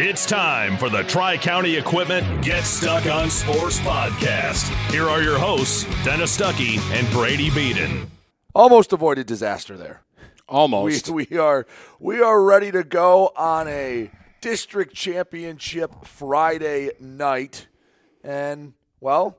It's time for the Tri County Equipment Get Stuck on Sports podcast. Here are your hosts, Dennis Stuckey and Brady Beaton. Almost avoided disaster there. Almost. We, we are we are ready to go on a district championship Friday night, and well,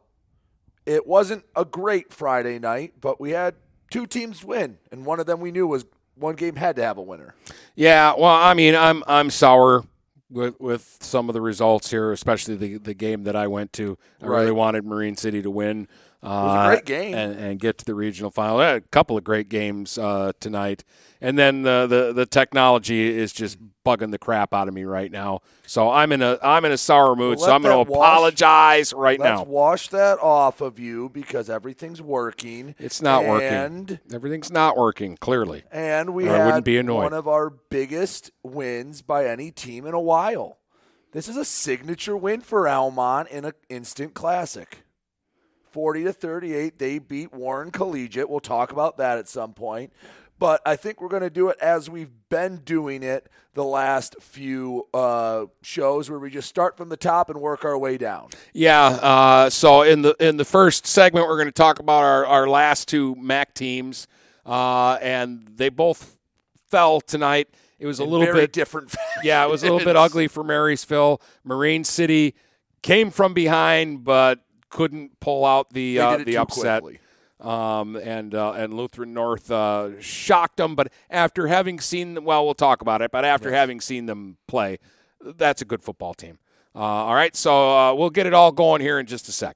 it wasn't a great Friday night, but we had two teams win, and one of them we knew was one game had to have a winner. Yeah, well, I mean, I'm I'm sour with with some of the results here, especially the the game that I went to. I Right. really wanted Marine City to win. Uh, was a great game. and, and get to the regional final. A couple of great games uh, tonight, and then the, the the technology is just bugging the crap out of me right now. So I'm in a I'm in a sour mood. So I'm going to apologize right Let's now. wash that off of you because everything's working. It's not working. and, Everything's not working. Clearly, And we I had wouldn't be annoyed. one of our biggest wins by any team in a while. This is a signature win for Almont in an instant classic. 40 to 38, they beat Warren Collegiate. We'll talk about that at some point. But I think we're going to do it as we've been doing it the last few uh, shows, where we just start from the top and work our way down. Yeah. Uh, so in the in the first segment, we're going to talk about our, our last two MAC teams, uh, and they both fell tonight. It was a In little very bit different. Yeah, it was a little bit ugly for Marysville. Marine City came from behind, but couldn't pull out the uh, the upset. quickly. Um, and uh, and Lutheran North uh, shocked them, but after having seen them, well, we'll talk about it. But after having seen them play, that's a good football team. Uh, all right, so uh, we'll get it all going here in just a sec.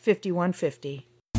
5150.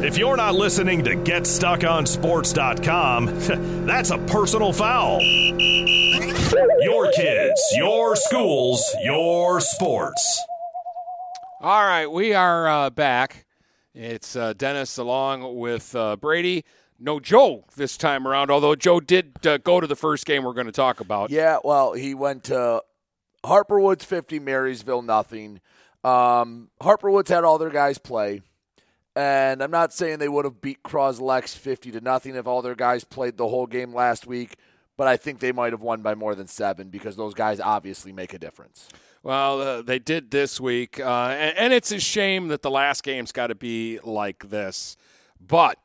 If you're not listening to GetStuckOnSports.com, that's a personal foul. Your kids, your schools, your sports. All right, we are uh, back. It's uh, Dennis along with uh, Brady. No Joe this time around, although Joe did uh, go to the first game we're going to talk about. Yeah, well, he went to Harper Woods 50, Marysville nothing. Um, Harper Woods had all their guys play. And I'm not saying they would have beat Croslex 50 to nothing if all their guys played the whole game last week, but I think they might have won by more than seven because those guys obviously make a difference. Well, uh, they did this week, uh, and, and, it's a shame that the last game's got to be like this. But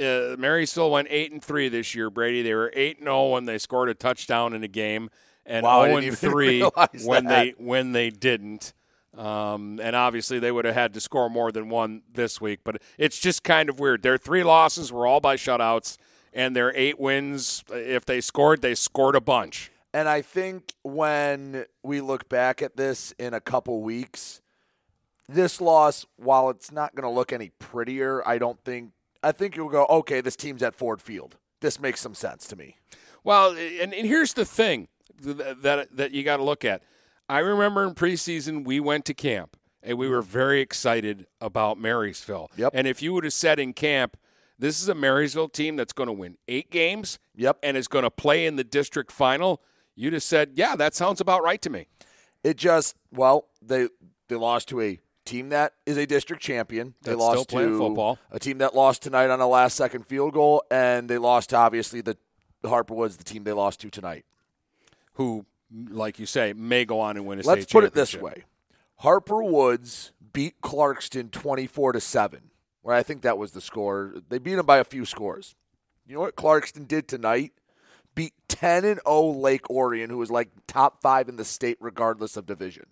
uh, Marysville went eight and three this year. Brady, they were eight and zero when they scored a touchdown in a game, and wow, zero and three when that. they when they didn't. Um, and obviously, they would have had to score more than one this week. But it's just kind of weird. Their three losses were all by shutouts, and their eight wins, if they scored, they scored a bunch. And I think when we look back at this in a couple weeks, this loss, while it's not going to look any prettier, I don't think. I think you'll go, okay, this team's at Ford Field. This makes some sense to me. Well, and, and here's the thing that that, that you got to look at. I remember in preseason we went to camp and we were very excited about Marysville. Yep. And if you would have said in camp, this is a Marysville team that's going to win eight games. Yep. And is going to play in the district final. You'd have said, yeah, that sounds about right to me. It just well, they they lost to a team that is a district champion. They That's lost to football. a team that lost tonight on a last second field goal, and they lost to obviously the Harper Woods, the team they lost to tonight. Who, like you say, may go on and win a Let's state put it this way: Harper Woods beat Clarkston twenty four to seven. Where I think that was the score. They beat them by a few scores. You know what Clarkston did tonight? Beat ten and zero Lake Orion, who was like top five in the state regardless of division.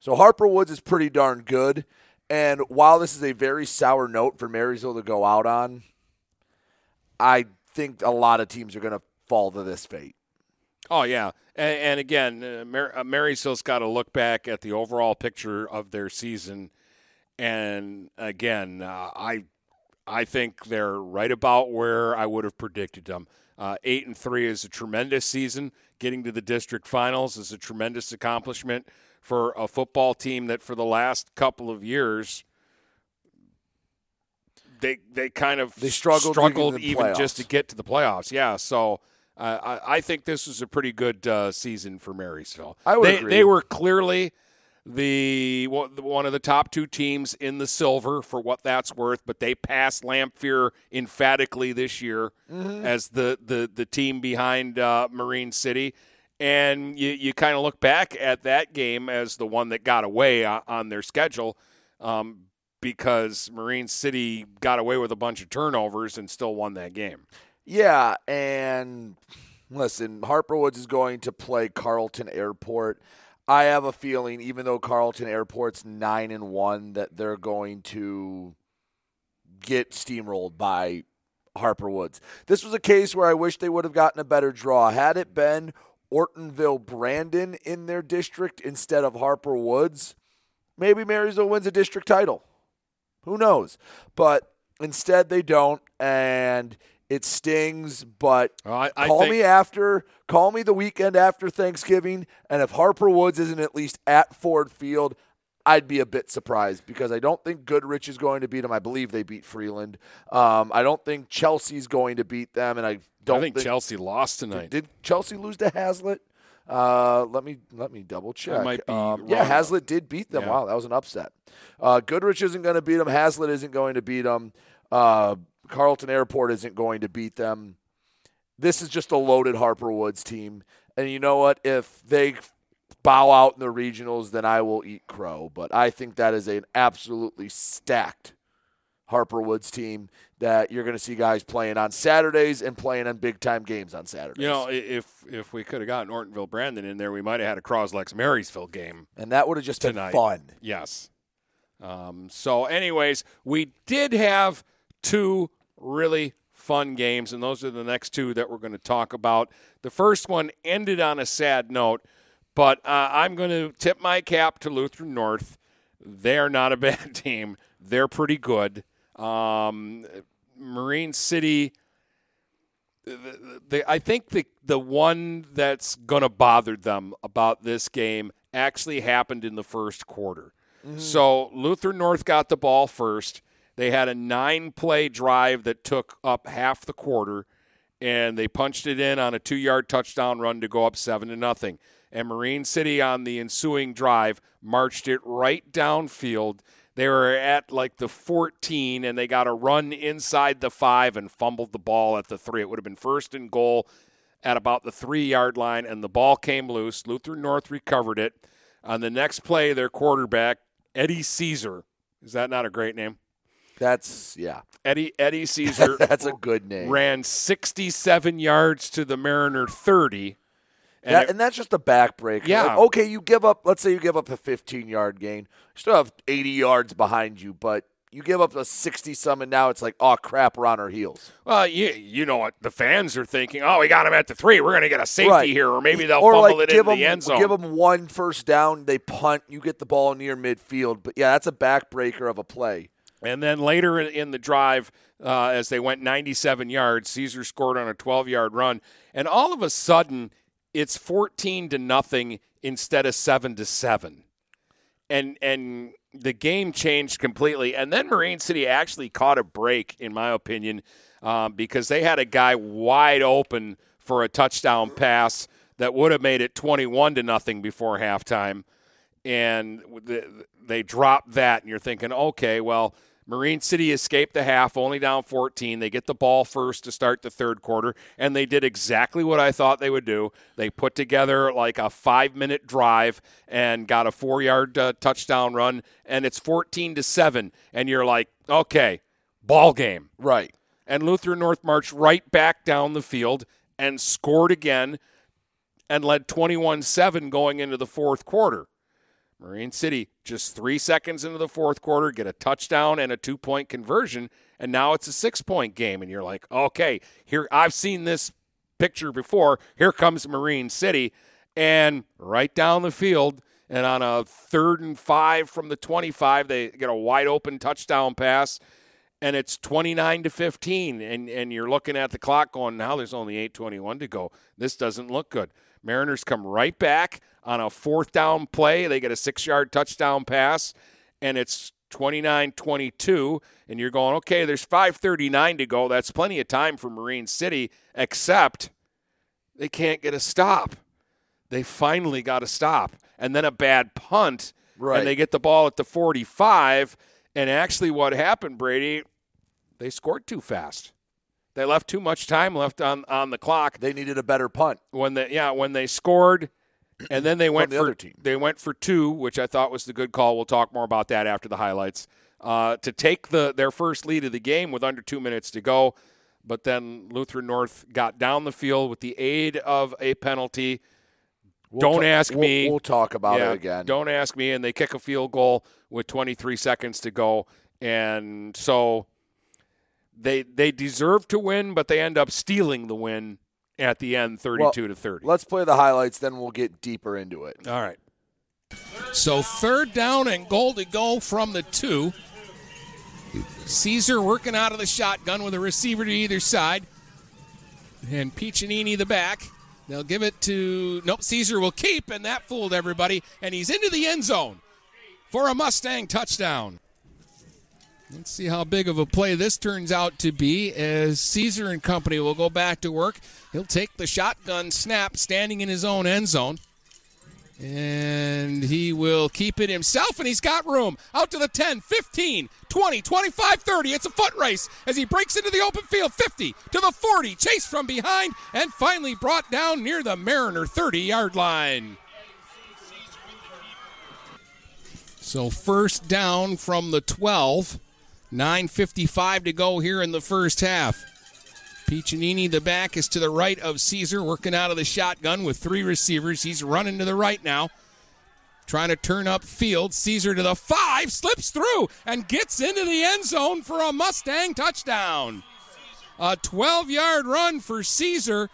So Harper Woods is pretty darn good. And while this is a very sour note for Marysville to go out on, I think a lot of teams are going to fall to this fate. Oh yeah, and, and again, uh, Mar- uh, Marysville's got to look back at the overall picture of their season, and again, uh, I I think they're right about where I would have predicted them. Uh, eight and three is a tremendous season. Getting to the district finals is a tremendous accomplishment for a football team that, for the last couple of years, they they kind of They struggled struggled to get to the even just to get to the playoffs. Yeah, so. Uh, I, I think this was a pretty good uh, season for Marysville. I would they, agree. They were clearly the one of the top two teams in the silver for what that's worth, but they passed Lamphere emphatically this year Mm-hmm. as the, the, the team behind uh, Marine City. And you, you kind of look back at that game as the one that got away on, on their schedule um, because Marine City got away with a bunch of turnovers and still won that game. Yeah, and listen, Harper Woods is going to play Carleton Airport. I have a feeling, even though Carleton Airport's nine and one, that they're going to get steamrolled by Harper Woods. This was a case where I wish they would have gotten a better draw. Had it been Ortonville Brandon in their district instead of Harper Woods, maybe Marysville wins a district title. Who knows? But instead, they don't, and it stings. But Well, I- I call think- me after, call me the weekend after Thanksgiving, and if Harper Woods isn't at least at Ford Field, I'd be a bit surprised because I don't think Goodrich is going to beat them. I believe they beat Freeland. Um, I don't think Chelsea's going to beat them, and I don't I think, Chelsea lost tonight. did Chelsea lose to Haslett? Uh, let me let me double check. Um, yeah. Haslett did beat them. Yeah. Wow, that was an upset. Uh, Goodrich isn't going to beat them. Haslett isn't going to beat them. Uh, Carleton Airport isn't going to beat them. This is just a loaded Harper Woods team, and you know what? If they bow out in the regionals, then I will eat crow. But I think that is an absolutely stacked Harper Woods team that you're going to see guys playing on Saturdays and playing on big time games on Saturdays. You know, if if we could have gotten Ortonville Brandon in there, we might have had a Croslex Marysville game. and that would have just Tonight. been fun. Yes. Um, so, anyways, we did have two really fun games, and those are the next two that we're going to talk about. The first one ended on a sad note, but uh, I'm going to tip my cap to Lutheran North. They're not a bad team. They're pretty good. Um, Marine City. The, the, I think the the one that's going to bother them about this game actually happened in the first quarter. So Lutheran North got the ball first. They had a nine play drive that took up half the quarter, and they punched it in on a two yard touchdown run to go up seven to nothing. And Marine City on the ensuing drive marched it right downfield. They were at like the 14, and they got a run inside the five and fumbled the ball at the three. It would have been first and goal at about the three yard line, and the ball came loose. Luther North recovered it. On the next play, their quarterback, Eddie Caesar, is that not a great name? That's yeah. Eddie Eddie Caesar That's a good name. ran 67 yards to the Mariner 30. And That- it- and that's just a backbreaker. Yeah. Like, okay, you give up. Let's say you give up a 15 yard gain. You still have 80 yards behind you, but you give up a 60 some, and now it's like, oh crap, we're on our heels. well, you, you know what the fans are thinking. Oh, we got him at the three. We're going to get a safety Right. here, or maybe they'll or fumble like it into them, the end zone. give them one first down, they punt, you get the ball near midfield. But yeah, that's a backbreaker of a play. And then later in, the drive, uh, as they went 97 yards, Caesar scored on a 12 yard run. And all of a sudden, it's 14 to nothing instead of 7 to 7. And, and the game changed completely. And then Marine City actually caught a break, in my opinion, um, because they had a guy wide open for a touchdown pass that would have made it 21 to nothing before halftime and the, they drop that, and you're thinking, okay, well, Marine City escaped the half, only down 14. They get the ball first to start the third quarter, and they did exactly what I thought they would do. They put together like a five minute drive and got a four yard uh, touchdown run, and it's 14 to 7. And you're like, okay, ball game. Right. And Lutheran North marched right back down the field and scored again and led 21 7 going into the fourth quarter. Marine City, just three seconds into the fourth quarter, get a touchdown and a two point conversion, and now it's a six point game. And you're like, okay, here, I've seen this picture before. Here comes Marine City. And right down the field, and on a third and five from the 25, they get a wide open touchdown pass and it's 29 to 15 and and you're looking at the clock going now there's only 821 to go this doesn't look good mariners come right back on a fourth down play. They get a six yard touchdown pass and it's 29-22 and you're going okay there's 539 to go. That's plenty of time for marine city except they can't get a stop. They finally got a stop and then a bad punt Right. and they get the ball at the 45 and actually what happened brady they scored too fast they left too much time left on, on the clock. They needed a better punt. when they yeah when they scored and then they went the for other team. they went for two which i thought was the good call. We'll talk more about that after the highlights. Uh, to take the their first lead of the game with under two minutes to go but then lutheran north got down the field with the aid of a penalty. Don't ta- ask we'll- me. we'll talk about Yeah, it again. don't ask me. And they kick a field goal with 23 seconds to go. And so they they deserve to win but they end up stealing the win at the end 32 Well, to 30 Let's play the highlights, then we'll get deeper into it. all right So third down and goal to go from the two. Caesar working out of the shotgun with a receiver to either side. And Piccinini the back. They'll give it to nope. Caesar will keep, and that fooled everybody. And he's into the end zone for a Mustang touchdown. Let's see how big of a play this turns out to be as Caesar and company will go back to work. He'll take the shotgun snap standing in his own end zone. And he will keep it himself, and he's got room. Out to the 10, 15, 20, 25, 30. It's a foot race as he breaks into the open field. 50 to the 40, chased from behind, and finally brought down near the Mariner 30 yard line. So first down from the 12. 9.55 to go here in the first half. Piccinini, the back, is to the right of Caesar, working out of the shotgun with three receivers. He's running to the right now, trying to turn up field. Caesar to the five, slips through, and gets into the end zone for a Mustang touchdown. A 12 yard run for Caesar.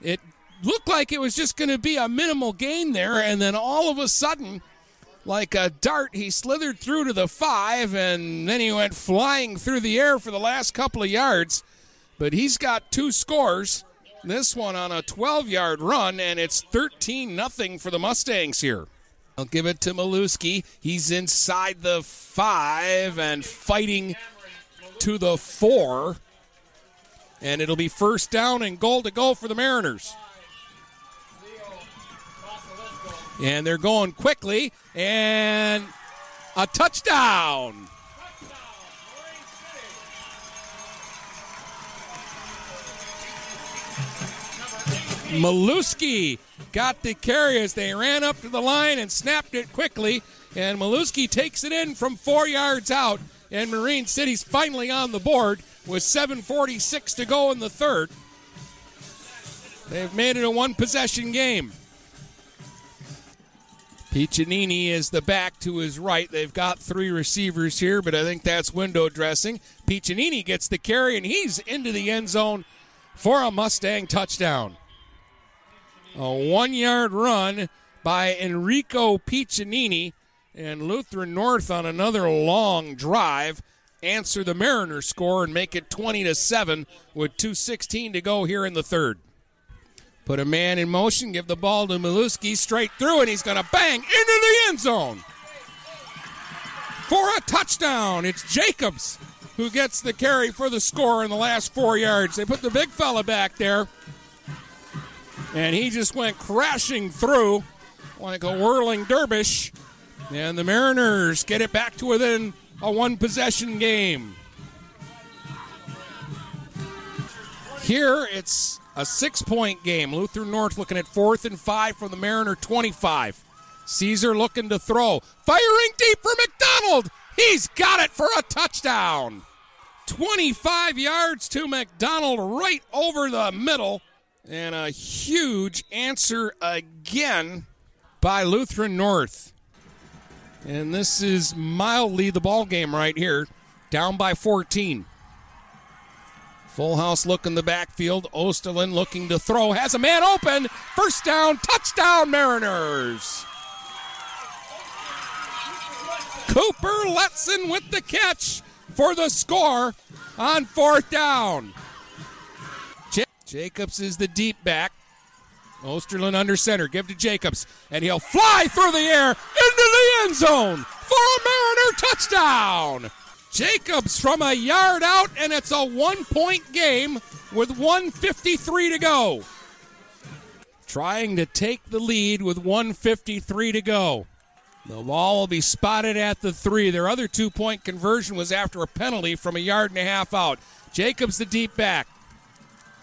It looked like it was just going to be a minimal gain there, and then all of a sudden, like a dart, he slithered through to the five, and then he went flying through the air for the last couple of yards. But he's got two scores. This one on a 12 yard run, and it's 13 0 for the Mustangs here. I'll give it to Maluski. He's inside the five and fighting to the four. And it'll be first down and goal to go for the Mariners. And they're going quickly, and a touchdown. Maluski got the carry as they ran up to the line and snapped it quickly. And Maluski takes it in from four yards out. And Marine City's finally on the board with 7.46 to go in the third. They've made it a one possession game. Piccinini is the back to his right. They've got three receivers here, but I think that's window dressing. Piccinini gets the carry, and he's into the end zone for a Mustang touchdown. A one yard run by Enrico Piccinini, and Lutheran North on another long drive answer the Mariners score and make it 20 to 7 with 2.16 to go here in the third. Put a man in motion, give the ball to Maluski straight through, and he's going to bang into the end zone for a touchdown. It's Jacobs who gets the carry for the score in the last four yards. They put the big fella back there, and he just went crashing through like a whirling dervish. And the Mariners get it back to within a one possession game. Here it's a six point game. Lutheran North looking at fourth and five from the Mariner 25. Caesar looking to throw. Firing deep for McDonald. He's got it for a touchdown. 25 yards to McDonald right over the middle. And a huge answer again by Lutheran North. And this is mildly the ball game right here. Down by 14. Full house look in the backfield. Osterlin looking to throw. Has a man open. First down. Touchdown, Mariners. Cooper Letson with the catch for the score on fourth down. Jacobs is the deep back. Osterlin under center. Give to Jacobs. And he'll fly through the air into the end zone for a Mariner touchdown. Jacobs from a yard out, and it's a one point game with 153 to go. Trying to take the lead with 153 to go. The ball will be spotted at the three. Their other two point conversion was after a penalty from a yard and a half out. Jacobs, the deep back.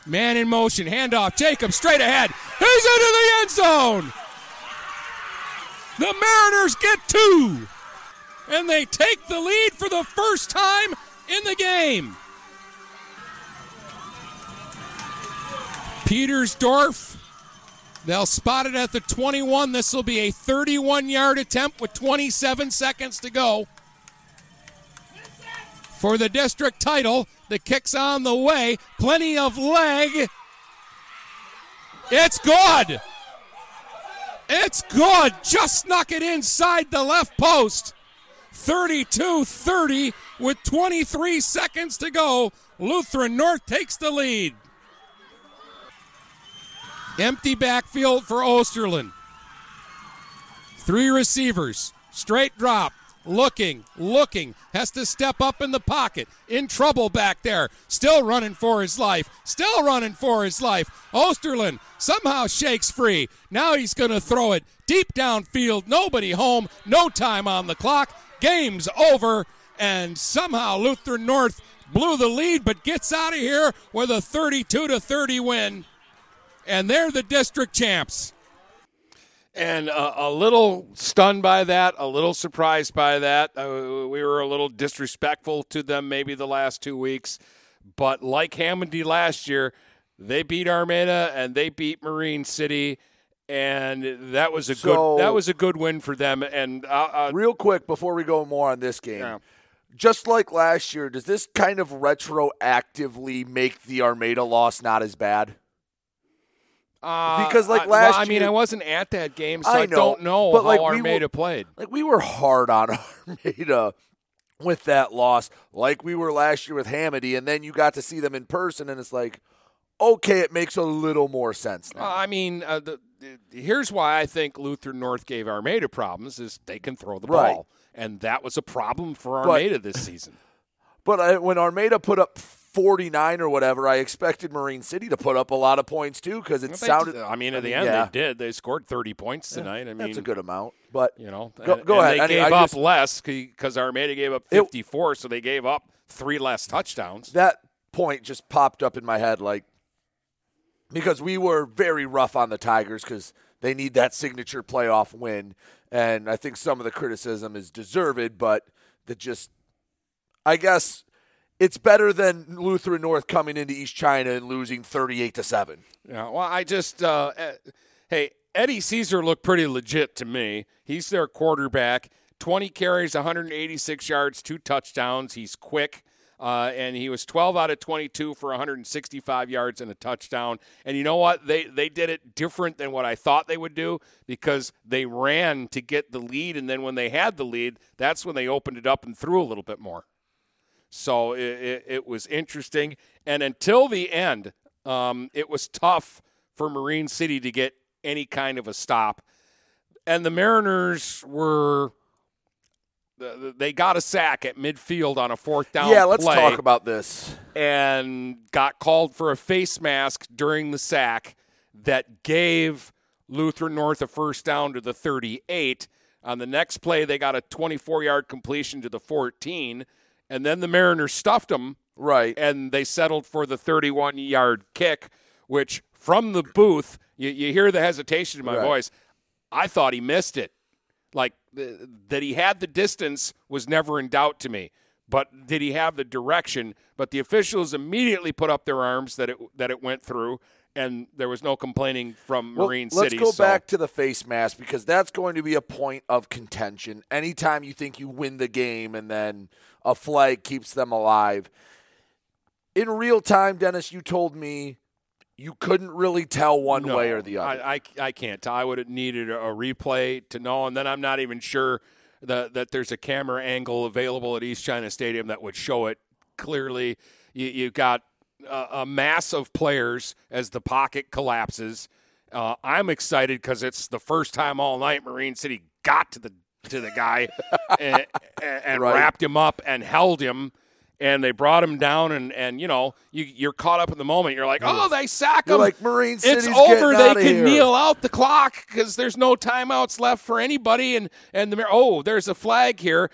Man in motion. Handoff. Jacobs straight ahead. He's into the end zone. The Mariners get two. And they take the lead for the first time in the game. Petersdorf. They'll spot it at the 21. This will be a 31 yard attempt with 27 seconds to go. For the district title, the kick's on the way. Plenty of leg. It's good. It's good. Just snuck it inside the left post. 32 30 with 23 seconds to go. Lutheran North takes the lead. Empty backfield for Osterlin. Three receivers. Straight drop. Looking, looking. Has to step up in the pocket. In trouble back there. Still running for his life. Still running for his life. Osterlin somehow shakes free. Now he's going to throw it deep downfield. Nobody home. No time on the clock. Game's over. And somehow Lutheran North blew the lead but gets out of here with a 32 to 30 win and they're the district champs. And uh, a little stunned by that, a little surprised by that. Uh, we were a little disrespectful to them maybe the last two weeks. But like Hamady last year, they beat Armada and they beat Marine City. And that was a So- good that was a good win for them. And uh, uh, Real quick before we go more on this game. Yeah. Just like last year, does this kind of retroactively make the Armada loss not as bad? Uh, Because, like, last well, I mean, year- I wasn't at that game, so I I, don't know but, how like, we Armada were- played. Like we were hard on Armada with that loss, like we were last year with Hamady, and then you got to see them in person, and it's like, okay, it makes a little more sense now. Uh, I mean, uh, the, here's why I think Lutheran North gave Armada problems: is they can throw the Right. ball, and that was a problem for But- Armada this season. But I, when Armada put up 49 or whatever, I expected Marine City to put up a lot of points too because it They- sounded. I mean, at the end, yeah, they did. They scored 30 points tonight. I mean, that's a good amount. But You know, Go- and- go and ahead. They I- gave up just- less because Armada gave up It- 54, so they gave up three less touchdowns. that point just popped up in my head like because we were very rough on the Tigers because they need that signature playoff win, and I think some of the criticism is deserved, but the just I guess it's better than Lutheran North coming into East China and losing thirty-eight to seven. Yeah, well, I just, uh, eh, hey, Eddie Caesar looked pretty legit to me. He's their quarterback. 20 carries, 186 yards, two touchdowns. He's quick. Uh, and he was 12 out of 22 for 165 yards and a touchdown. And you know what? They they did it different than what I thought they would do because they ran to get the lead, and then when they had the lead, that's when they opened it up and threw a little bit more. So it, it, it was interesting. And until the end, um, it was tough for Marine City to get any kind of a stop. And the Mariners were. They got a sack at midfield on a fourth down. yeah, let's talk about this. and got called for a face mask during the sack that gave Lutheran North a first down to the 38. On the next play, they got a 24 yard completion to the 14. And then the Mariners stuffed them, Right. and they settled for the 31 yard kick, which from the booth, you, you hear the hesitation in my Right. voice. I thought he missed it. Like th- that he had the distance was never in doubt to me. But did he have the direction? But the officials immediately put up their arms that it that it went through, and there was no complaining from Well, Marine let's City. go so- back to the face mask because that's going to be a point of contention. Anytime you think you win the game and then a flag keeps them alive. In real time, Dennis, you told me you couldn't really tell one No, way or the other. I, I, I can't. I would have needed a, a replay to know, and then I'm not even sure that, that there's a camera angle available at East China Stadium that would show it clearly. You, you've got a, a mass of players as the pocket collapses. Uh, I'm excited because it's the first time all night Marine City got to the to the guy and, and, and Right. wrapped him up and held him. And they brought him down, and, and you know you, you're caught up in the moment. You're like, oh, they sack You're him. like, Marine City's it's over. They can here. kneel out the clock because there's no timeouts left for anybody. And and the oh, there's a flag here.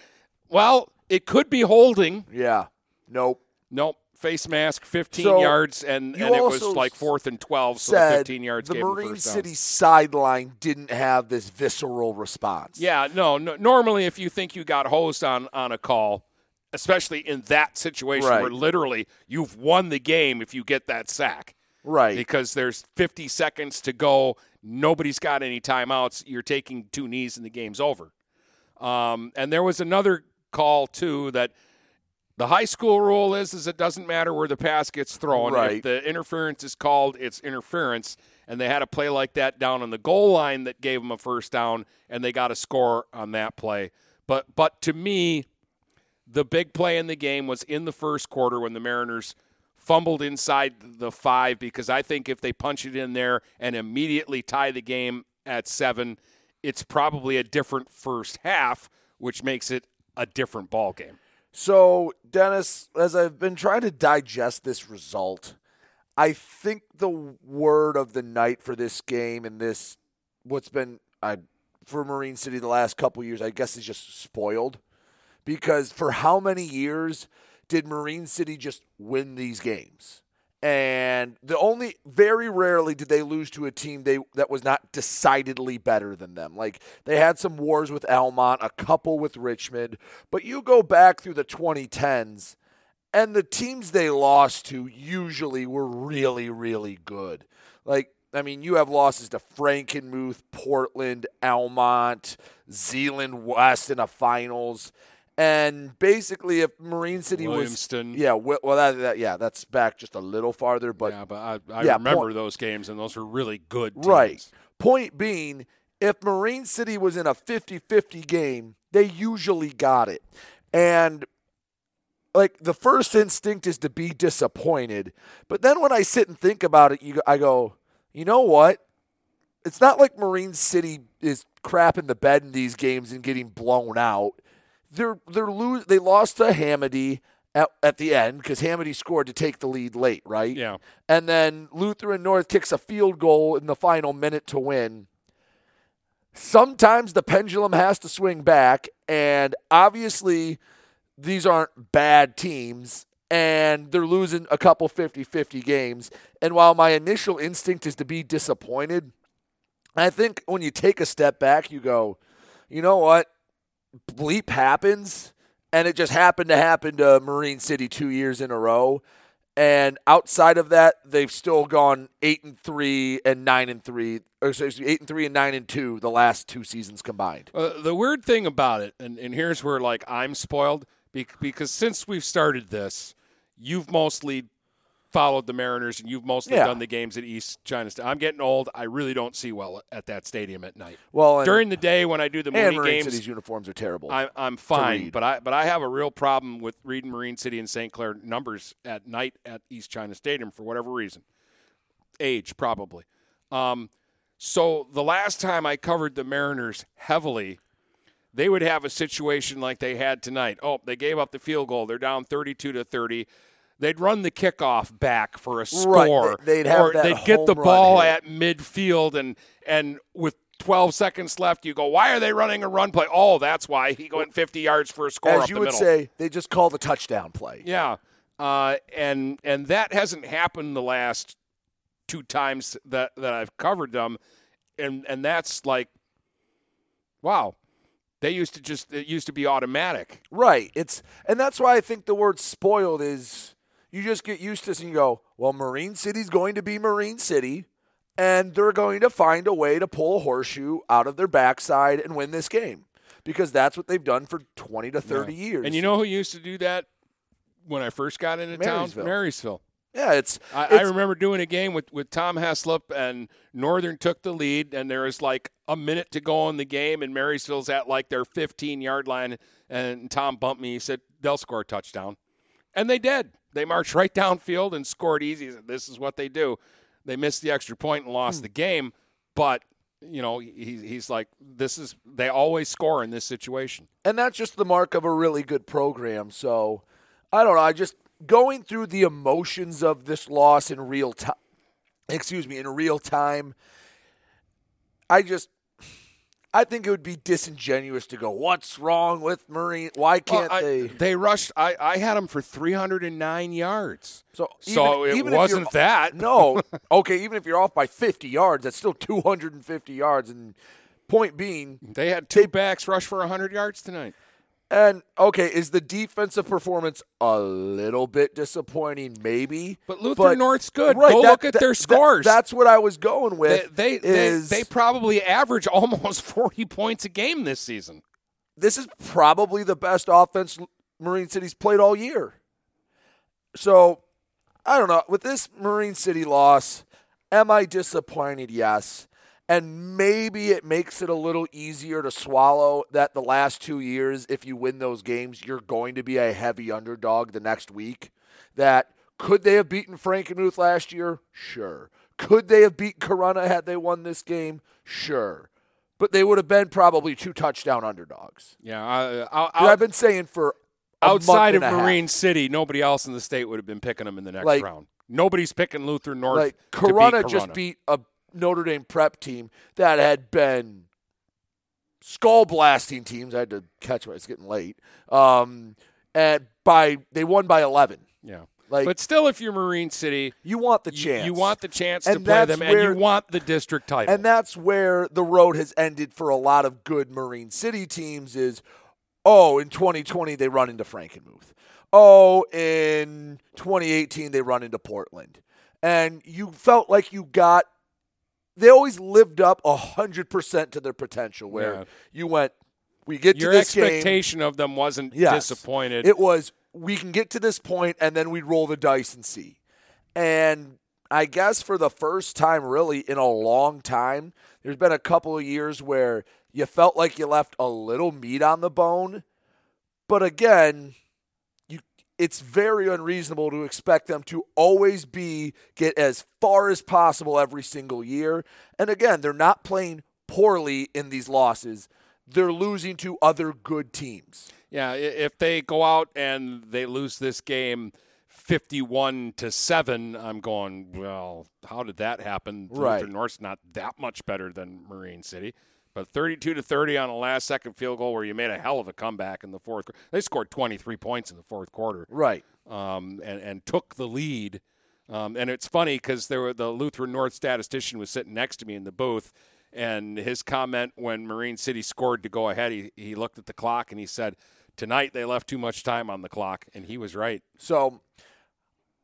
Well, it could be holding. yeah. Nope. Nope. Face mask, 15 So, yards, and, and it was like fourth and 12, so the Said 15 yards the Marine down. City sideline didn't have this visceral response. Yeah, no, no. Normally, if you think you got hosed on on a call, especially in that situation Right. where literally you've won the game if you get that sack, Right. because there's 50 seconds to go, nobody's got any timeouts. You're taking two knees and the game's over. Um, and there was another call too that the high school rule is is it doesn't matter where the pass gets thrown. Right. If the interference is called, it's interference. And they had a play like that down on the goal line that gave them a first down, and they got a score on that play. But but to me, the big play in the game was in the first quarter when the Mariners fumbled inside the five because I think if they punch it in there and immediately tie the game at seven, it's probably a different first half, which makes it a different ball game. So, Dennis, as I've been trying to digest this result, I think the word of the night for this game and this, what's been I, for Marine City the last couple years, I guess is just spoiled. Because for how many years did Marine City just win these games? And the only very rarely did they lose to a team they that was not decidedly better than them. Like they had some wars with Almont, a couple with Richmond, but you go back through the 2010s and the teams they lost to usually were really really good. Like I mean, you have losses to Frankenmuth, Portland, Almont, Zeeland West in the finals. And basically, if Marine City Williamston. was yeah, well, that, that yeah, that's back just a little farther, but yeah, but I, I yeah, remember point- those games, and those were really good. Teams. Right. Point being, if Marine City was in a 50 50 game, they usually got it. And like the first instinct is to be disappointed. But then when I sit and think about it, you, I go, you know what? It's not like Marine City is crapping the bed in these games and getting blown out. They're they're lose. They lost to Hamady at, at the end because Hamady scored to take the lead late, right? Yeah. And then Lutheran North kicks a field goal in the final minute to win. Sometimes the pendulum has to swing back, and obviously these aren't bad teams, and they're losing a couple 50 50 games. And while my initial instinct is to be disappointed, I think when you take a step back, you go, you know what? Bleep happens, and it just happened to happen to Marine City two years in a row. And outside of that, they've still gone eight and three and nine and three, or eight and three and nine and two the last two seasons combined. Uh, the weird thing about it, and, and here's where like I'm spoiled because since we've started this, you've mostly followed the Mariners and you've mostly Yeah. done the games at East China State. I'm getting old. I really don't see well at that stadium at night. Well, During the day when I do the and Mooney Marine games, City's uniforms are terrible. I, I'm fine, but I but I have a real problem with reading Marine City and St. Clair numbers at night at East China Stadium for whatever reason. Age probably. Um, so the last time I covered the Mariners heavily, they would have a situation like they had tonight. Oh, they gave up the field goal. They're down 32 to 30. They'd run the kickoff back for a Right, score. they'd have or that they'd get the ball hit. at midfield and and with 12 seconds left, you go, why are they running a run play? Oh, that's why he went 50 yards for a score As you would middle. say, they just call the touchdown play. Yeah, uh, and and that hasn't happened the last two times that that I've covered them, and and that's like, wow, they used to just it used to be automatic. Right. It's and that's why I think the word spoiled is you just get used to this and you go, well, Marine City's going to be Marine City, and they're going to find a way to pull a horseshoe out of their backside and win this game. Because that's what they've done for twenty to thirty years. And you know who used to do that when I first got into Marysville. town? Marysville. Yeah, it's I, I remember doing a game with, with Tom Heslop, and Northern took the lead, and there was like a minute to go in the game, and Marysville's at like their 15 yard line, and Tom bumped me. He said, They'll score a touchdown. And they did. They marched right downfield and scored easy. This is what they do. They missed the extra point and Hmm. lost the game, but. You know, he, he's like, this is, they always score in this situation. and that's just the mark of a really good program. So I don't know. I just going through the emotions of this loss in real time. Excuse me, in real time. I just, I think it would be disingenuous to go, "What's wrong with Marine? Why can't Well, I- they?" They rushed. I, I had them for 309 yards. So, So it if wasn't that. No, okay. Even if you're off by 50 yards, that's still 250 yards. And point being, They had two backs rush for 100 yards tonight. And okay, is the defensive performance a little bit disappointing? Maybe, But Lutheran North's good. Right, Go that- look at that- their that- scores. that's what I was going with. they, they, is they probably average almost 40 points a game this season. this is probably the best offense Marine City's played all year. So I don't know. With this Marine City loss, am I disappointed? Yes. And maybe it makes it a little easier to swallow that the last two years, if you win those games, you're going to be a heavy underdog the next week. That could they have beaten Frankenmuth last year? Sure. Could they have beat Corunna had they won this game? Sure. But they would have been probably two touchdown underdogs. Yeah, out- I've been saying for a outside of a half. Marine City, nobody else in the state would have been picking them in the next Like- round. Nobody's picking Luther North. like beat Corunna just beat a Notre Dame prep team that had been skull blasting teams. I had to catch it; it's getting late. Um, and by they won by eleven. Yeah, Like but still, if you're Marine City, you want the chance. You, want the chance to play them, and you want the district title. And that's where the road has ended for a lot of good Marine City teams is oh, in 2020 they run into Frankenmuth. Oh, in 2018 they run into Portland. And you felt like you got they always lived up 100% to their potential where Yeah. you went we get Your to this game. expectation of them wasn't Yes. disappointed. It was we can get to this point and then we'd roll the dice and see. And I guess for the first time really in a long time, there's been a couple of years where you felt like you left a little meat on the bone. But again, it's very unreasonable to expect them to always be get as far as possible every single year. And again, they're not playing poorly in these losses. They're losing to other good teams. Yeah, if they go out and they lose this game 51 to 7, I'm going, well, how did that happen? Right. North's not that much better than Marine City. But 32 to 30 on a last second field goal where you made a hell of a comeback in the fourth. They scored 23 points in the fourth quarter. Right. Um, and, and took the lead. Um, and it's funny because there were the Lutheran North statistician was sitting next to me in the booth, and his comment when Marine City scored to go ahead, he, he looked at the clock and he said, "Tonight they left too much time on the clock," and he was right. So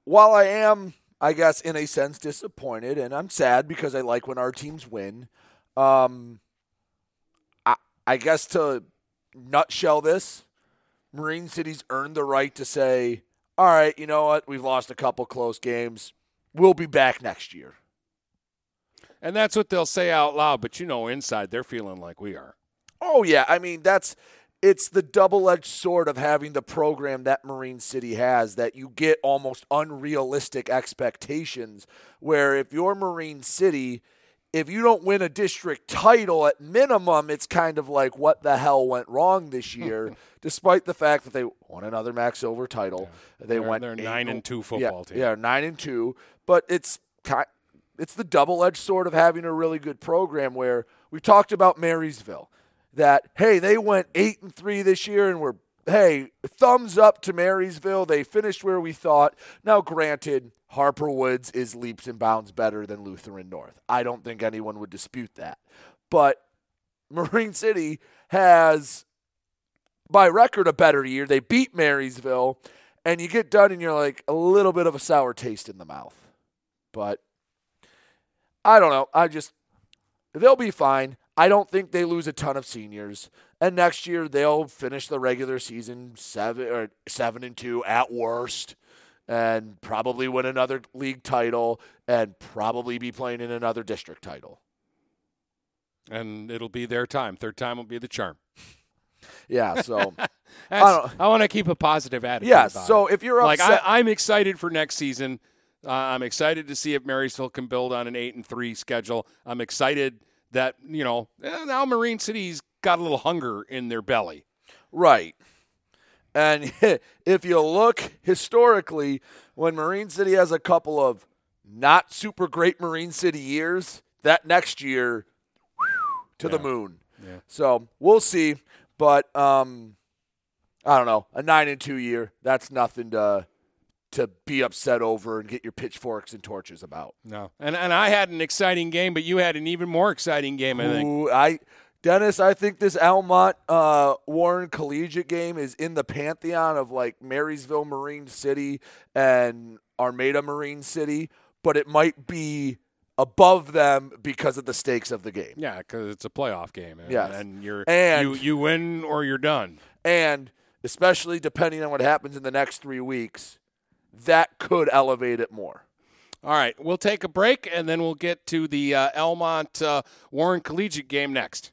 while I am, I guess, in a sense disappointed, and I'm sad because I like when our teams win, um, I, guess to nutshell this, Marine City's earned the right to say, all right, you know what? We've lost a couple close games. We'll be back next year. And that's what they'll say out loud, but you know, inside they're feeling like we are. Oh yeah, I mean that's it's the double-edged sword of having the program that Marine City has that you get almost unrealistic expectations where if you're Marine City if you don't win a district title at minimum it's kind of like what the hell went wrong this year? Despite the fact that they won another MAC Silver title. They They're- went they're eight- 9 and 2 yeah, football team. yeah 9 and 2 but it's it's the double-edged sword of having a really good program where we talked about Marysville that hey they went 8 and 3 this year and we're hey thumbs up to Marysville. They finished where we thought. Now granted Harper Woods is leaps and bounds better than Lutheran North. I don't think anyone would dispute that. But Marine City has by record a better year. They beat Marysville and you get done and you're like a little bit of a sour taste in the mouth. But I don't know. I just they'll be fine. I don't think they lose a ton of seniors. And next year they'll finish the regular season seven or seven and two at worst, and probably win another league title and probably be playing in another district title. And it'll be their time. Third time will be the charm. Yeah. So don't- I, want to keep a positive attitude. Yeah, So it. if you're like upset, I, I'm excited for next season. Uh, I'm excited to see if Marysville can build on an eight and three schedule. I'm excited that you know eh, now Marine City's got a little hunger in their belly. Right. And if you look historically, when Marine City has a couple of not super great Marine City years, that next year to the moon. Yeah. So we'll see. But um, I don't know. A nine and two year, that's nothing to to be upset over and get your pitchforks and torches about. No, and and I had an exciting game, but you had an even more exciting game. I think. Ooh, I Dennis, I think this Almont uh, Warren Collegiate game is in the pantheon of like Marysville Marine City and Armada Marine City, but it might be above them because of the stakes of the game. Yeah, because it's a playoff game. And, Yes. and you're And- you you win or you're done. And especially depending on what happens in the next three weeks, that could elevate it more. All right, we'll take a break and then we'll get to the uh, Almont uh, Warren Collegiate game next.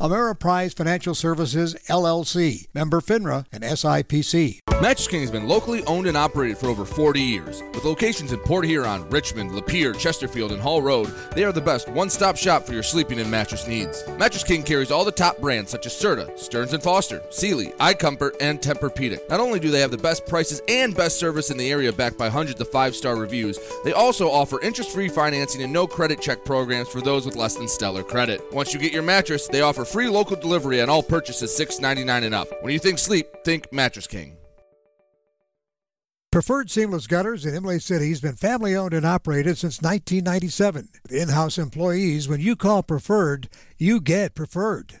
Ameriprise Financial Services, LLC, member FINRA and SIPC. Mattress King has been locally owned and operated for over 40 years. With locations in Port Huron, Richmond, Lapeer, Chesterfield, and Hall Road, they are the best one-stop shop for your sleeping and mattress needs. Mattress King carries all the top brands such as Serta, Stearns & Foster, Sealy, iComfort, and Tempur-Pedic. Not only do they have the best prices and best service in the area backed by hundreds of five-star reviews, they also offer interest-free financing and no credit check programs for those with less than stellar credit. Once you get your mattress, they offer free local delivery on all purchases $6.99 and up. When you think sleep, think Mattress King. Preferred Seamless Gutters in Imlay City has been family owned and operated since 1997. With in house employees, when you call Preferred, you get Preferred.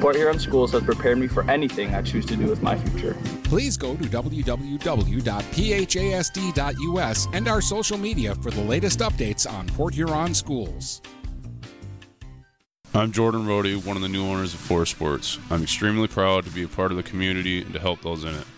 Port Huron Schools has prepared me for anything I choose to do with my future. Please go to www.phasd.us and our social media for the latest updates on Port Huron schools. I'm Jordan Rohde, one of the new owners of Forest Sports. I'm extremely proud to be a part of the community and to help those in it.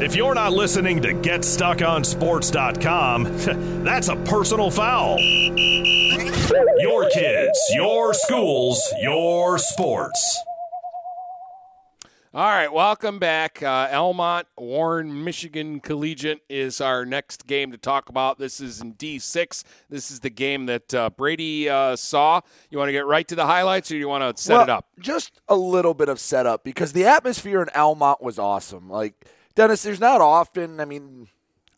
If you're not listening to GetStuckOnSports.com, that's a personal foul. Your kids, your schools, your sports. All right, welcome back. Uh, Almont Warren Michigan Collegiate is our next game to talk about. This is in D6. This is the game that uh, Brady uh, saw. You want to get right to the highlights, or you want to set well, it up? Just a little bit of setup because the atmosphere in Almont was awesome. Like Dennis, there's not often. I mean,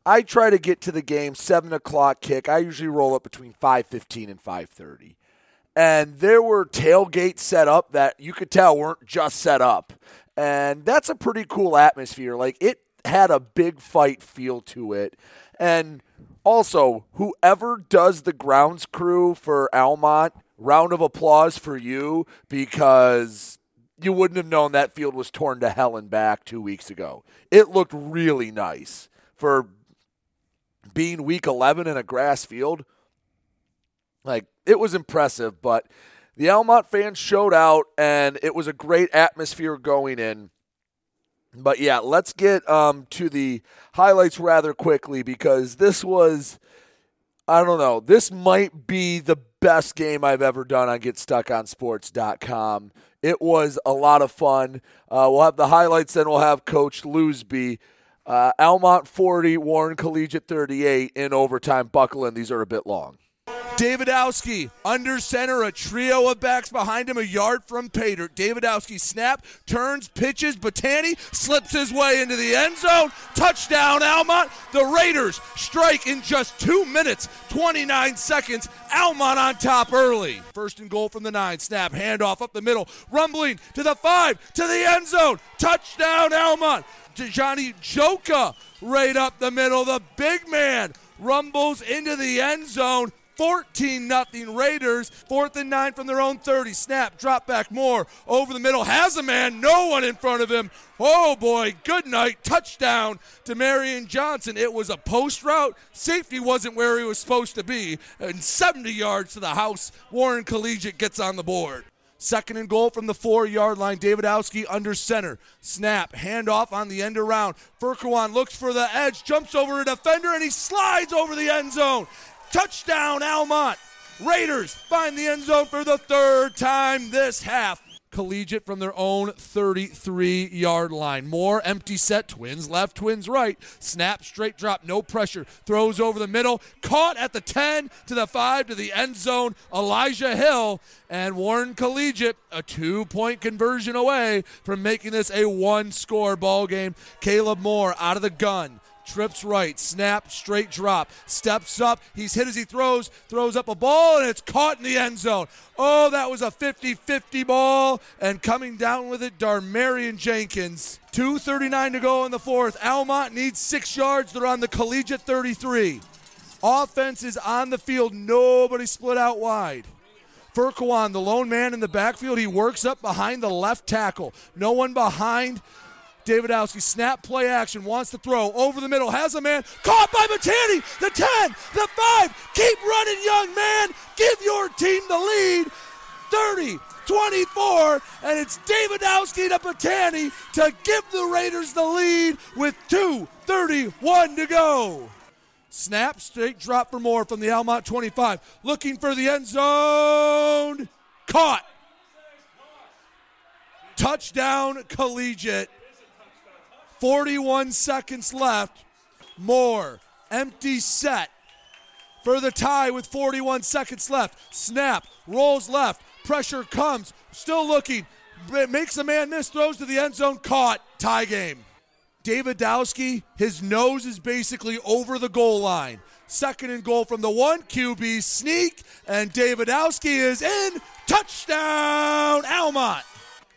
I try to get to the game seven o'clock kick. I usually roll up between five fifteen and five thirty, and there were tailgates set up that you could tell weren't just set up, and that's a pretty cool atmosphere. Like it had a big fight feel to it, and also whoever does the grounds crew for Almont, round of applause for you because you wouldn't have known that field was torn to hell and back two weeks ago. It looked really nice for being week 11 in a grass field. Like, it was impressive, but the Almont fans showed out, and it was a great atmosphere going in. But yeah, let's get um, to the highlights rather quickly because this was, I don't know, this might be the best game I've ever done on GetStuckOnSports.com. It was a lot of fun. Uh, we'll have the highlights, then we'll have Coach Lusby. Uh, Almont 40, Warren Collegiate 38 in overtime. Buckle in, these are a bit long. Davidowski under center, a trio of backs behind him, a yard from paydirt. Davidowski snap, turns, pitches. Batani slips his way into the end zone. Touchdown, Almont. The Raiders strike in just two minutes, 29 seconds. Almont on top early. First and goal from the nine. Snap, handoff up the middle, rumbling to the five, to the end zone. Touchdown, Almont. Johnny Joka right up the middle. The big man rumbles into the end zone. 14 nothing Raiders. Fourth and nine from their own 30. Snap, drop back more. Over the middle. Has a man. No one in front of him. Oh boy. Good night. Touchdown to Marion Johnson. It was a post route. Safety wasn't where he was supposed to be. And 70 yards to the house. Warren Collegiate gets on the board. Second and goal from the four yard line. Davidowski under center. Snap. Handoff on the end around. Furquan looks for the edge, jumps over a defender, and he slides over the end zone. Touchdown, Almont. Raiders find the end zone for the third time this half. Collegiate from their own 33 yard line. More empty set. Twins left, twins right. Snap, straight drop, no pressure. Throws over the middle. Caught at the 10 to the 5 to the end zone. Elijah Hill and Warren Collegiate a two point conversion away from making this a one score ball game. Caleb Moore out of the gun trips right, snap, straight drop, steps up. He's hit as he throws, throws up a ball, and it's caught in the end zone. Oh, that was a 50 50 ball. And coming down with it, Darmarian Jenkins. 2.39 to go in the fourth. Almont needs six yards. They're on the collegiate 33. Offense is on the field. Nobody split out wide. Furquan, the lone man in the backfield, he works up behind the left tackle. No one behind Davidowski, snap play action, wants to throw over the middle, has a man, caught by Batani, the 10, the 5, keep running, young man, give your team the lead, 30, 24, and it's Davidowski to Batani to give the Raiders the lead with 2.31 to go. Snap, straight drop for more from the Almont 25, looking for the end zone, caught. Touchdown, collegiate. 41 seconds left. More. Empty set for the tie with 41 seconds left. Snap. Rolls left. Pressure comes. Still looking. It Makes a man miss. Throws to the end zone. Caught. Tie game. David Davidowski, his nose is basically over the goal line. Second and goal from the one. QB sneak. And Davidowski is in. Touchdown, Almont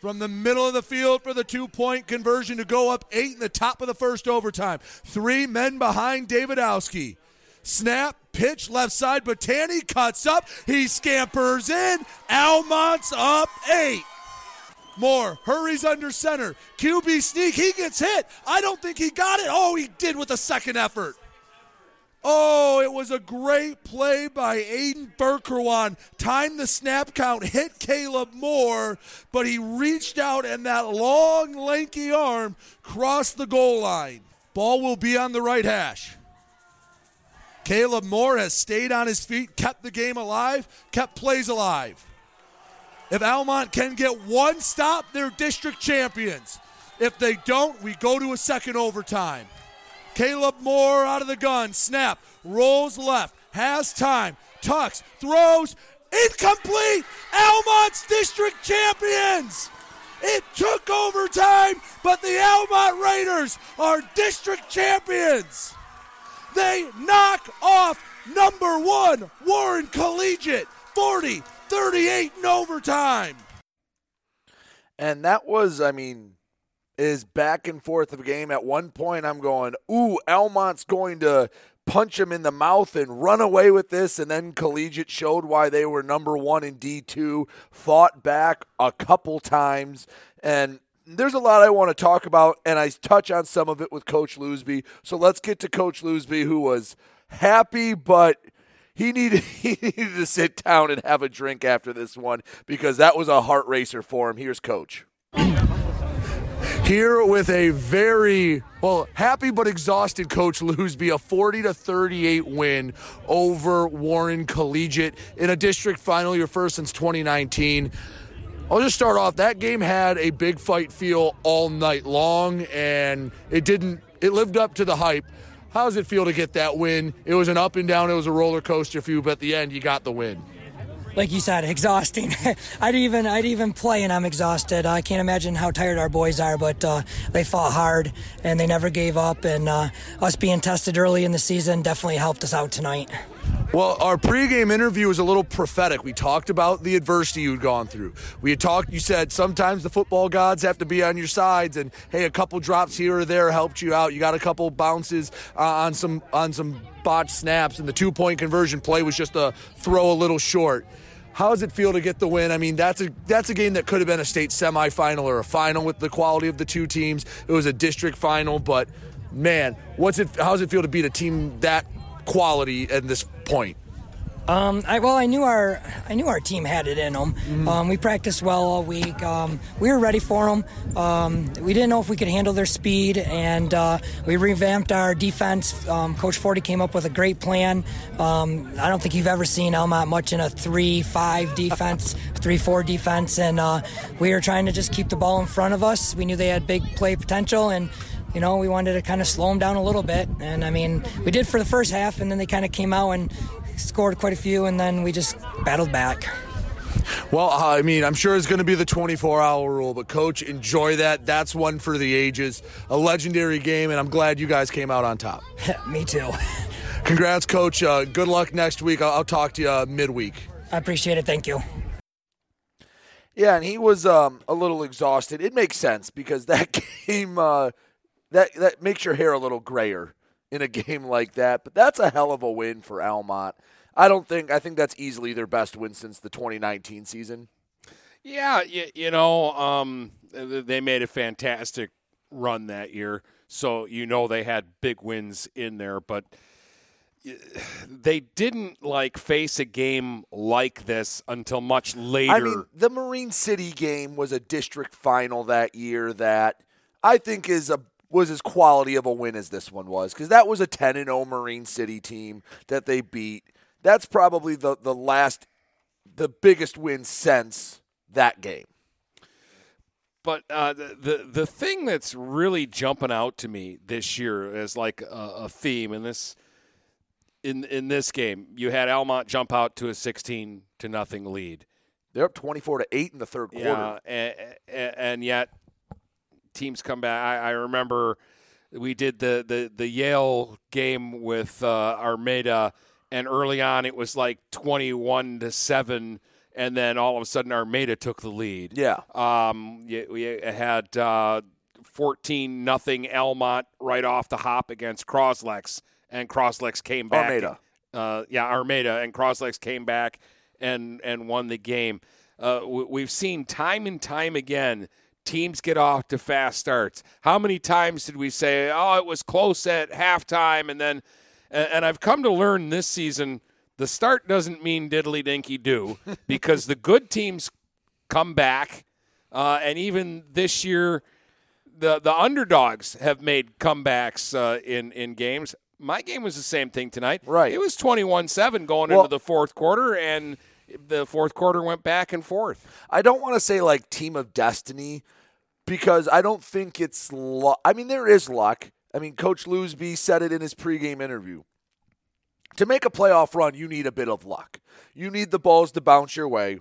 from the middle of the field for the two point conversion to go up eight in the top of the first overtime. Three men behind Davidowski. Snap, pitch, left side. Batani cuts up. He scampers in. Almont's up eight. Moore hurries under center. QB sneak. He gets hit. I don't think he got it. Oh, he did with a second effort. Oh, it was a great play by Aiden Furquan. Timed the snap count, hit Caleb Moore, but he reached out and that long, lanky arm crossed the goal line. Ball will be on the right hash. Caleb Moore has stayed on his feet, kept the game alive, kept plays alive. If Almont can get one stop, they're district champions. If they don't, we go to a second overtime. Caleb Moore out of the gun. Snap. Rolls left. Has time. Tucks. Throws. Incomplete. Almont's district champions. It took overtime, but the Almont Raiders are district champions. They knock off number one Warren Collegiate 40 38 in overtime. And that was, I mean, is back and forth of a game. At one point, I'm going, ooh, Almont's going to punch him in the mouth and run away with this. And then Collegiate showed why they were number one in D2, fought back a couple times. And there's a lot I want to talk about, and I touch on some of it with Coach Lusby. So let's get to Coach Lusby, who was happy, but he needed he needed to sit down and have a drink after this one because that was a heart racer for him. Here's Coach here with a very well happy but exhausted coach Lusby, a 40 to 38 win over Warren Collegiate in a district final, your first since 2019. I'll just start off. That game had a big fight feel all night long, and it didn't. It lived up to the hype. How does it feel to get that win? It was an up and down. It was a roller coaster for you, but at the end, you got the win like you said, exhausting. I'd even I'd even play and I'm exhausted. I can't imagine how tired our boys are, but uh, they fought hard and they never gave up. And uh, us being tested early in the season definitely helped us out tonight. Well, our pregame interview was a little prophetic. We talked about the adversity you'd gone through. We had talked, you said sometimes the football gods have to be on your sides, and hey, a couple drops here or there helped you out. You got a couple bounces uh, on some on some botched snaps, and the two point conversion play was just a throw a little short. How does it feel to get the win? I mean, that's a that's a game that could have been a state semifinal or a final with the quality of the two teams. It was a district final, but man, what's it? How does it feel to beat a team that quality at this point? Um, I, well, I knew our I knew our team had it in them. Mm-hmm. Um, we practiced well all week. Um, we were ready for them. Um, we didn't know if we could handle their speed, and uh, we revamped our defense. Um, Coach Forty came up with a great plan. Um, I don't think you've ever seen Almont much in a three-five defense, three-four defense, and uh, we were trying to just keep the ball in front of us. We knew they had big play potential, and you know, we wanted to kind of slow them down a little bit. And I mean, we did for the first half, and then they kind of came out and scored quite a few, and then we just battled back. Well, I mean, I'm sure it's going to be the 24 hour rule, but coach, enjoy that. That's one for the ages. A legendary game, and I'm glad you guys came out on top. Me too. Congrats, coach. Uh, good luck next week. I'll, I'll talk to you uh, midweek. I appreciate it. Thank you. Yeah, and he was um, a little exhausted. It makes sense because that game uh, that that makes your hair a little grayer in a game like that. But that's a hell of a win for Almont. I don't think I think that's easily their best win since the 2019 season. Yeah, you, you know, um, they made a fantastic run that year, so you know they had big wins in there, but they didn't like face a game like this until much later. I mean, the Marine City game was a district final that year that I think is a was as quality of a win as this one was because that was a 10 and 0 Marine City team that they beat. That's probably the the last the biggest win since that game. But uh, the, the the thing that's really jumping out to me this year as like a, a, theme in this in in this game, you had Almont jump out to a sixteen to nothing lead. They're up twenty four to eight in the third quarter. Yeah, and, and yet teams come back. I, I, remember we did the the the Yale game with uh, Armada, and early on it was like twenty one to seven and then all of a sudden Armada took the lead. Yeah. Um, we had uh, 14 nothing Almont right off the hop against Croslex, and Croslex came back. Armada. Uh, yeah, Armada, and Croslex came back and and won the game. Uh, we've seen time and time again teams get off to fast starts. How many times did we say, "Oh, it was close at halftime," and then, and I've come to learn this season the start doesn't mean diddly dinky do because the good teams come back, uh, and even this year, the the underdogs have made comebacks uh, in in games. My game was the same thing tonight. Right, it was twenty one seven going well, into the fourth quarter, and the fourth quarter went back and forth. I don't want to say like team of destiny because I don't think it's luck. I mean, there is luck. I mean, Coach Lusby said it in his pregame interview to make a playoff run, you need a bit of luck. You need the balls to bounce your way.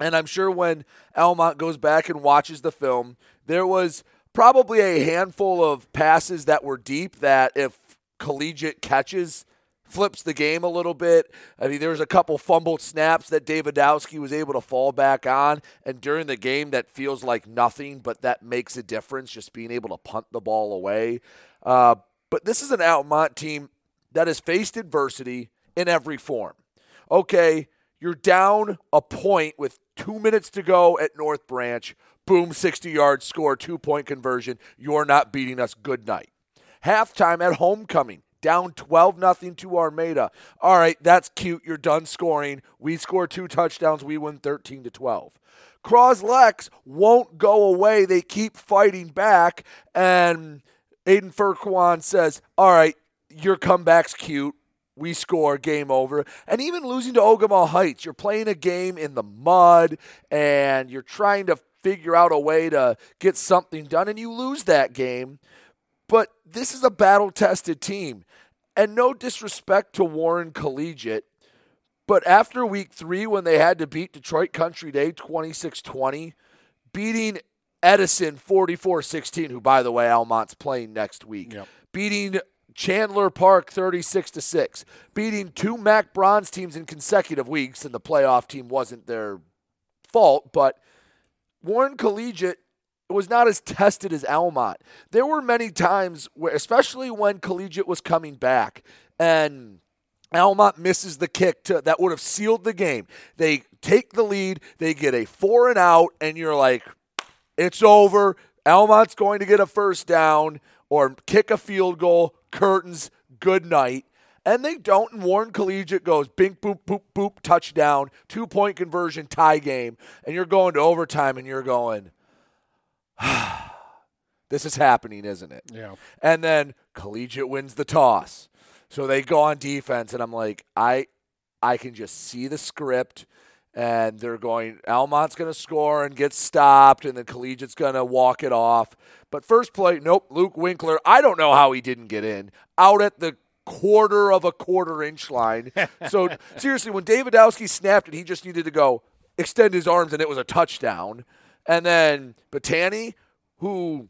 And I'm sure when Almont goes back and watches the film, there was probably a handful of passes that were deep that if collegiate catches flips the game a little bit. I mean, there was a couple fumbled snaps that Davidowski was able to fall back on, and during the game that feels like nothing, but that makes a difference, just being able to punt the ball away. Uh, but this is an Almont team that has faced adversity in every form. Okay, you're down a point with two minutes to go at North Branch. Boom, 60 yards, score, two point conversion. You're not beating us. Good night. Halftime at homecoming, down 12 nothing to Armada. All right, that's cute. You're done scoring. We score two touchdowns. We win 13 to 12. Croslex won't go away. They keep fighting back. And Aiden Furquan says, All right, your comeback's cute. We score, game over. And even losing to Ogemaw Heights, you're playing a game in the mud and you're trying to figure out a way to get something done, and you lose that game. But this is a battle tested team. And no disrespect to Warren Collegiate, but after week three, when they had to beat Detroit Country Day 26 20, beating Edison 44 16, who, by the way, Almont's playing next week, yep. beating Chandler Park 36 to 6, beating two MAC bronze teams in consecutive weeks, and the playoff team wasn't their fault, but Warren Collegiate was not as tested as Almont. There were many times where, especially when Collegiate was coming back, and Almont misses the kick to, that would have sealed the game. They take the lead, they get a four and out, and you're like, it's over. Almont's going to get a first down or kick a field goal. Curtains, good night. And they don't, and Warren Collegiate goes bink, boop, boop, boop, touchdown, two point conversion, tie game. And you're going to overtime and you're going, this is happening, isn't it? Yeah. And then Collegiate wins the toss. So they go on defense, and I'm like, I, I can just see the script, and they're going. Almont's going to score and get stopped, and then Collegiate's going to walk it off. But first play, nope. Luke Winkler. I don't know how he didn't get in. Out at the quarter of a quarter inch line. so seriously, when Davidowski snapped it, he just needed to go extend his arms, and it was a touchdown. And then Batani, who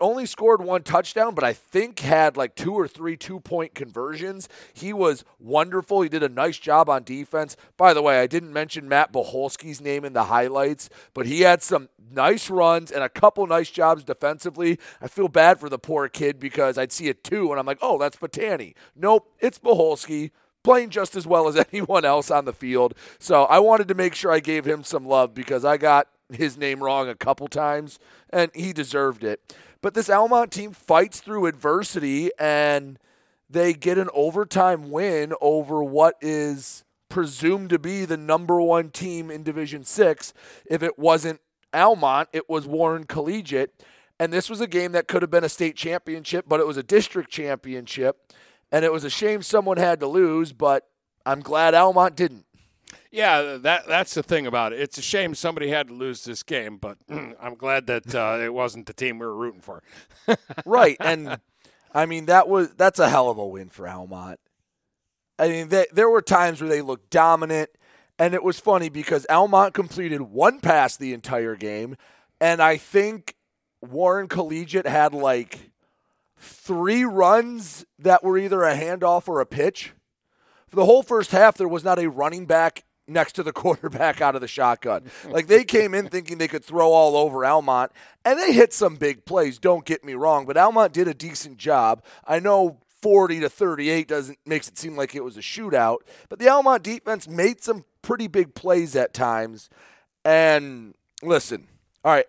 only scored one touchdown, but I think had like two or three two point conversions. He was wonderful. He did a nice job on defense. By the way, I didn't mention Matt Boholski's name in the highlights, but he had some nice runs and a couple nice jobs defensively. I feel bad for the poor kid because I'd see it too, and I'm like, oh, that's Batani. Nope, it's Boholski playing just as well as anyone else on the field. So I wanted to make sure I gave him some love because I got his name wrong a couple times and he deserved it. But this Almont team fights through adversity and they get an overtime win over what is presumed to be the number one team in Division Six. If it wasn't Almont, it was Warren Collegiate. And this was a game that could have been a state championship, but it was a district championship. And it was a shame someone had to lose, but I'm glad Almont didn't. Yeah, that that's the thing about it. It's a shame somebody had to lose this game, but I'm glad that uh, it wasn't the team we were rooting for. right, and I mean that was that's a hell of a win for Almont. I mean, they, there were times where they looked dominant, and it was funny because Almont completed one pass the entire game, and I think Warren Collegiate had like three runs that were either a handoff or a pitch. For the whole first half, there was not a running back next to the quarterback out of the shotgun. Like they came in thinking they could throw all over Almont, and they hit some big plays. Don't get me wrong, but Almont did a decent job. I know 40 to 38 doesn't makes it seem like it was a shootout, but the Almont defense made some pretty big plays at times. And listen, all right,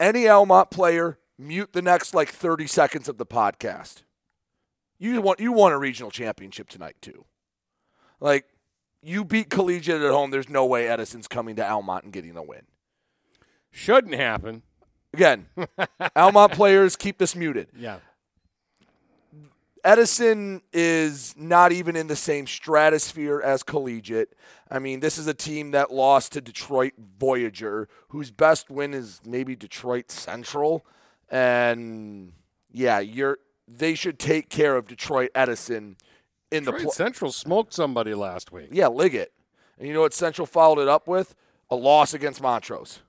any Almont player mute the next like 30 seconds of the podcast. You want you won a regional championship tonight too. Like you beat Collegiate at home. There's no way Edison's coming to Almont and getting a win. Shouldn't happen. Again, Almont players keep this muted. Yeah. Edison is not even in the same stratosphere as Collegiate. I mean, this is a team that lost to Detroit Voyager, whose best win is maybe Detroit Central. And yeah, you're they should take care of Detroit Edison in Detroit the pl- Central smoked somebody last week. Yeah, Liggett. And you know what Central followed it up with? A loss against Montrose.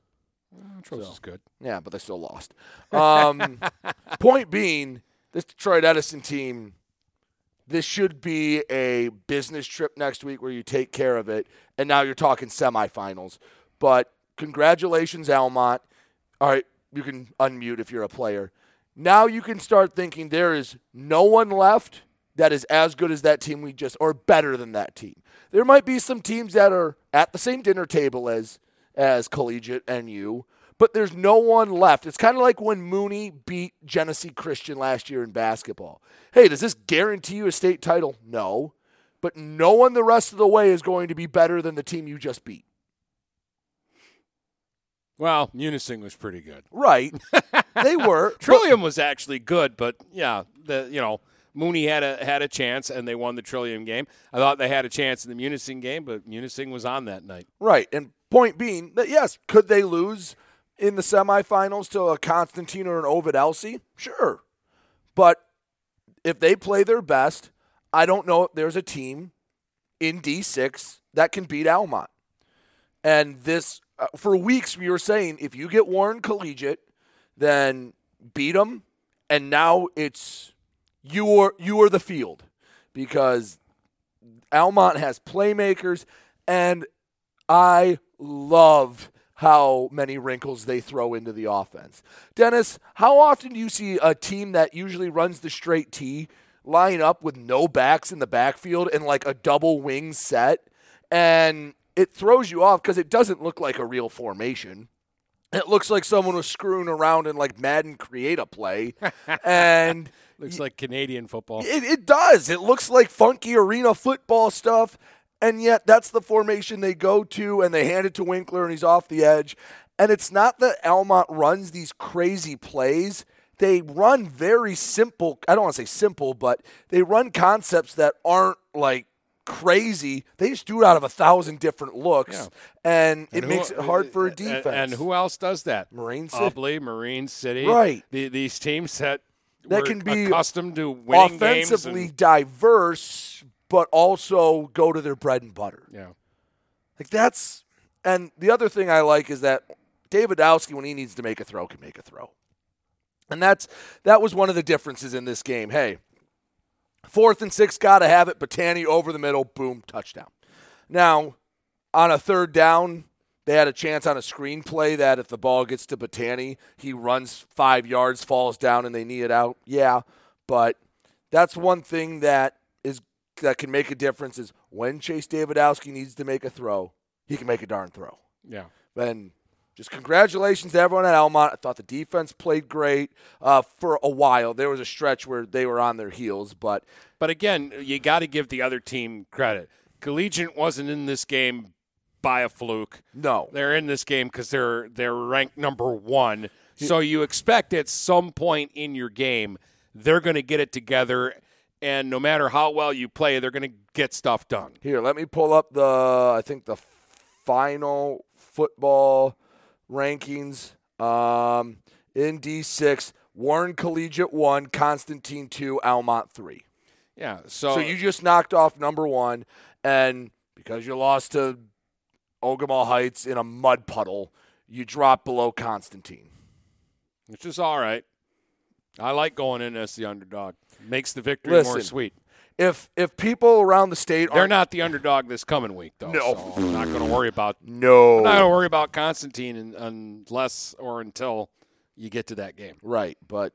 Montrose is good. Yeah, but they still lost. Um, point being, this Detroit Edison team, this should be a business trip next week where you take care of it. And now you're talking semifinals. But congratulations, Almont. All right, you can unmute if you're a player. Now you can start thinking there is no one left that is as good as that team we just, or better than that team. There might be some teams that are at the same dinner table as as Collegiate and you, but there's no one left. It's kind of like when Mooney beat Genesee Christian last year in basketball. Hey, does this guarantee you a state title? No. But no one the rest of the way is going to be better than the team you just beat. Well, Munising was pretty good. Right. they were. Trillium was actually good, but yeah, the you know Mooney had a had a chance and they won the Trillium game. I thought they had a chance in the Munising game, but Munising was on that night. Right. And point being that yes, could they lose in the semifinals to a Constantine or an Ovid Elsie? Sure. But if they play their best, I don't know if there's a team in D6 that can beat Almont. And this, uh, for weeks, we were saying if you get Warren Collegiate, then beat them. And now it's you are you are the field because Almont has playmakers, and I love how many wrinkles they throw into the offense. Dennis, how often do you see a team that usually runs the straight T line up with no backs in the backfield and like a double wing set? And it throws you off because it doesn't look like a real formation. It looks like someone was screwing around in like Madden create a play. and Looks like Canadian football. it, it does. It looks like funky arena football stuff. And yet that's the formation they go to and they hand it to Winkler and he's off the edge. And it's not that Almont runs these crazy plays. They run very simple, I don't want to say simple, but they run concepts that aren't like crazy. They just do it out of a thousand different looks. And, it who- makes it hard for a defense. And, who else does that? Marine City. Ubley, Marine City. Right. The, these teams that that can be accustomed to winning games. offensively and- diverse, but also go to their bread and butter. yeah. Like that's and the other thing I like is that Davidowski, when he needs to make a throw, can make a throw. And that's that was one of the differences in this game. Hey, fourth and six, gotta have it. Batani over the middle, boom, touchdown. Now, on a third down, they had a chance on a screenplay that if the ball gets to Batani, he runs five yards, falls down, and they knee it out. Yeah, but that's one thing that is that can make a difference is when Chase Davidowski needs to make a throw, he can make a darn throw. Yeah. And just congratulations to everyone at Almont. I thought the defense played great uh, for a while. There was a stretch where they were on their heels, but But again, you got to give the other team credit. Collegiate wasn't in this game by a fluke. No, they're in this game because they're they're ranked number one. So you expect at some point in your game they're going to get it together, and no matter how well you play, they're going to get stuff done. Here, let me pull up the I think the final football rankings. Um, in D six, Warren Collegiate one, Constantine two, Almont three. Yeah, so So you just knocked off number one, and because you lost to Ogemaw Heights in a mud puddle, you drop below Constantine. which is all right. I like going in as the underdog. Makes the victory more sweet. If if people around the state They're aren't- the underdog this coming week, though. No. so I'm not going to worry about. No. I'm not going to worry about Constantine unless or until you get to that game. Right, but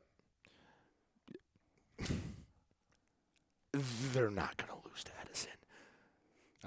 they're not going to lose to Edison.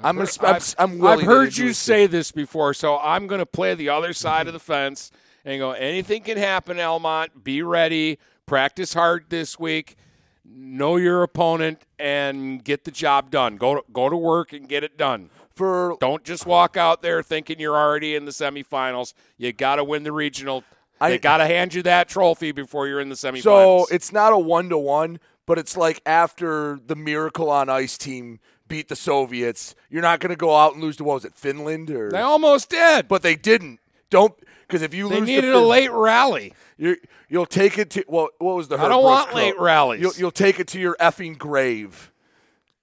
I'm, heard- gonna, I'm, I've- I'm I've heard you say this before, so I'm going to play the other side of the fence and go. Anything can happen, Almont. Be ready. Practice hard this week. Know your opponent and get the job done. Go to, go to work and get it done. For don't just walk out there thinking you're already in the semifinals. You got to win the regional. I- they got to hand you that trophy before you're in the semifinals. So it's not a one to one, but it's like after the Miracle on Ice team beat the Soviets, you're not going to go out and lose to what was it, Finland or they almost did, but they didn't. Don't because if you they lose, needed a late rally. You're, you'll take it to well, what was the? I Herb don't Brooks want quote? late rallies. You'll, you'll take it to your effing grave.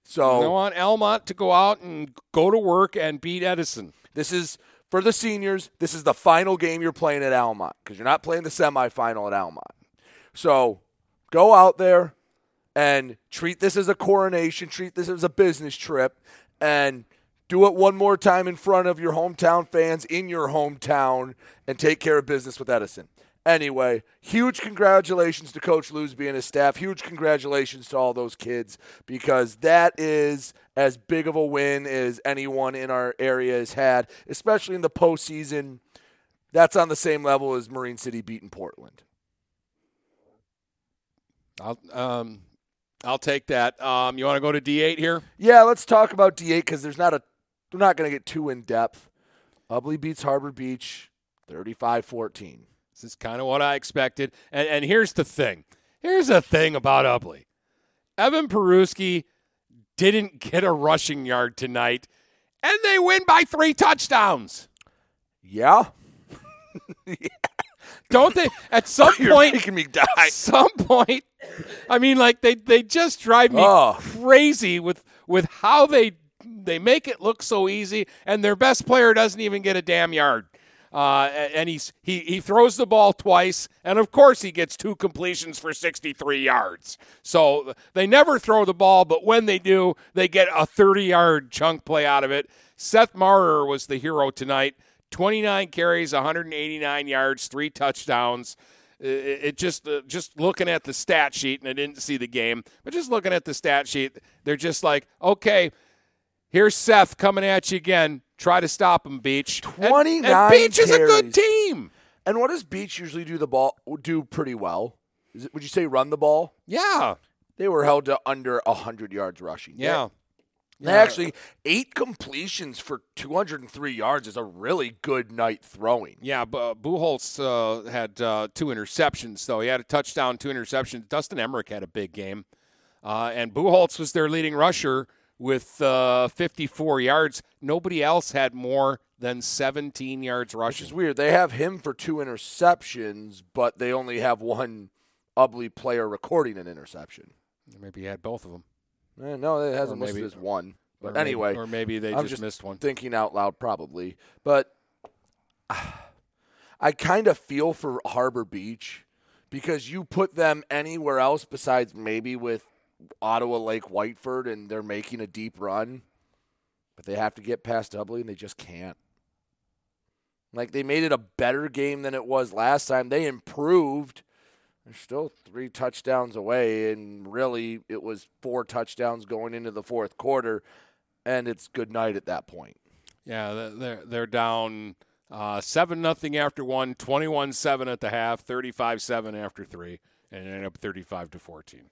So I want Almont to go out and go to work and beat Edison. This is for the seniors. This is the final game you're playing at Almont because you're not playing the semifinal at Almont. So go out there and treat this as a coronation. Treat this as a business trip, and do it one more time in front of your hometown fans in your hometown, and take care of business with Edison. Anyway, huge congratulations to Coach Lusby and his staff. Huge congratulations to all those kids because that is as big of a win as anyone in our area has had, especially in the postseason. That's on the same level as Marine City beating Portland. I'll um, I'll take that. Um, you want to go to D8 here? Yeah, let's talk about D8 because there's not a. We're not going to get too in depth. Ubley beats Harbor Beach 35-14. This is kind of what I expected. And and here's the thing. Here's the thing about Ubley. Evan Peruski didn't get a rushing yard tonight, and they win by three touchdowns. Yeah. Don't they? At some You're point, making me die. At some point, I mean, like they they just drive me Oh. crazy with with how they they make it look so easy, and their best player doesn't even get a damn yard. Uh, and he's he he throws the ball twice, and of course he gets two completions for 63 yards. So they never throw the ball, but when they do, they get a 30 yard chunk play out of it. Seth Marrer was the hero tonight. 29 carries, 189 yards, three touchdowns. It, it just uh, just looking at the stat sheet, and I didn't see the game, but just looking at the stat sheet, they're just like, okay, here's Seth coming at you again. Try to stop him, Beach. 29 and, Beach is a good team. And what does Beach usually do the ball do pretty well? Is it, would you say run the ball? Yeah. They were held to under 100 yards rushing. Yeah. They actually eight completions for 203 yards is a really good night throwing. Yeah, but Buchholz uh, had uh, two interceptions, though. He had a touchdown, two interceptions. Dustin Emmerich had a big game. Uh, and Buchholz was their leading rusher with uh, 54 yards. Nobody else had more than 17 yards rushing. Which is weird. They have him for two interceptions, but they only have one Ubley player recording an interception. Maybe he had both of them. Eh, no, it hasn't Or maybe- listed as one. or But maybe- anyway, or maybe they I'm just missed one. Thinking out loud, probably. But I kind of feel for Harbor Beach because you put them anywhere else besides maybe with Ottawa Lake Whiteford, and they're making a deep run, but they have to get past Ubley, and they just can't. Like they made it a better game than it was last time. They improved. They're still three touchdowns away, and really it was four touchdowns going into the fourth quarter, and it's good night at that point. Yeah, they're- they're down uh, seven nothing after one, 21-7 at the half, 35-7 after three, and ended up thirty-five to fourteen.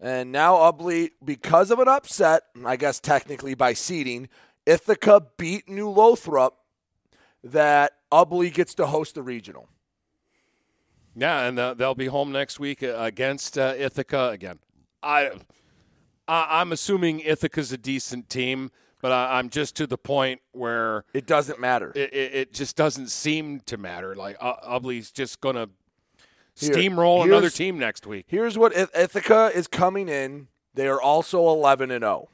And now Ubley, because of an upset, I guess technically by seeding, Ithaca beat New Lothrop. That Ubley gets to host the regional. Yeah, and uh, they'll be home next week uh, against uh, Ithaca again. I, I I'm assuming Ithaca's a decent team, but I, I'm just to the point where it doesn't matter. It, it, it just doesn't seem to matter. Like uh, Ubley's just gonna Here- steamroll another team next week. Here's what Ithaca is coming in. They are also 11 and 0.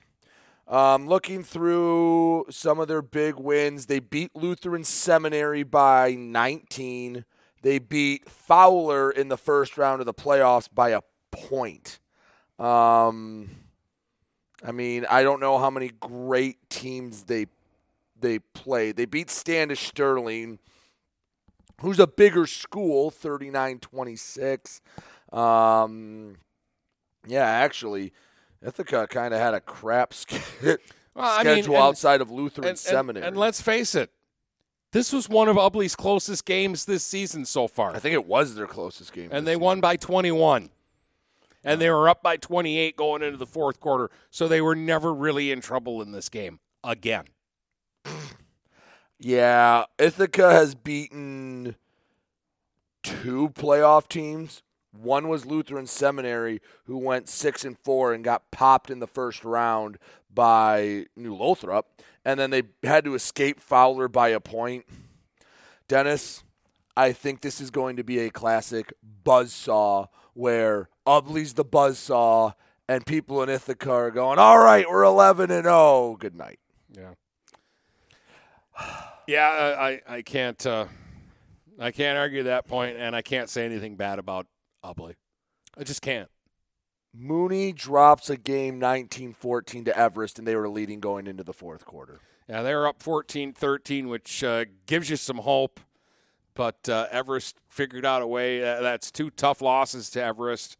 Um, looking through some of their big wins, they beat Lutheran Seminary by 19. They beat Fowler in the first round of the playoffs by a point. Um, I mean, I don't know how many great teams they they played. They beat Standish Sterling, who's a bigger school, 39-26. Um, yeah, actually, Ithaca kind of had a crap sch- Well, I mean, schedule and- outside of Lutheran and, and- Seminary. And, let's face it, this was one of Ubley's closest games this season so far. I think it was their closest game. and they won by 21. And they were up by 28 going into the fourth quarter, so they were never really in trouble in this game again. Yeah, Ithaca has beaten two playoff teams. One was Lutheran Seminary, who went six and four and got popped in the first round by New Lothrop, and then they had to escape Fowler by a point. Dennis, I think this is going to be a classic buzzsaw where Ubley's the buzzsaw and people in Ithaca are going, "All right, we're 11 and 0. Good night." Yeah. Yeah, I, I, can't uh, I can't argue that point, and I can't say anything bad about Ubley. I just can't. Mooney drops a game 19-14 to Everest, and they were leading going into the fourth quarter. Yeah, they were up 14-13, which uh, gives you some hope. But uh, Everest figured out a way. Uh, that's two tough losses to Everest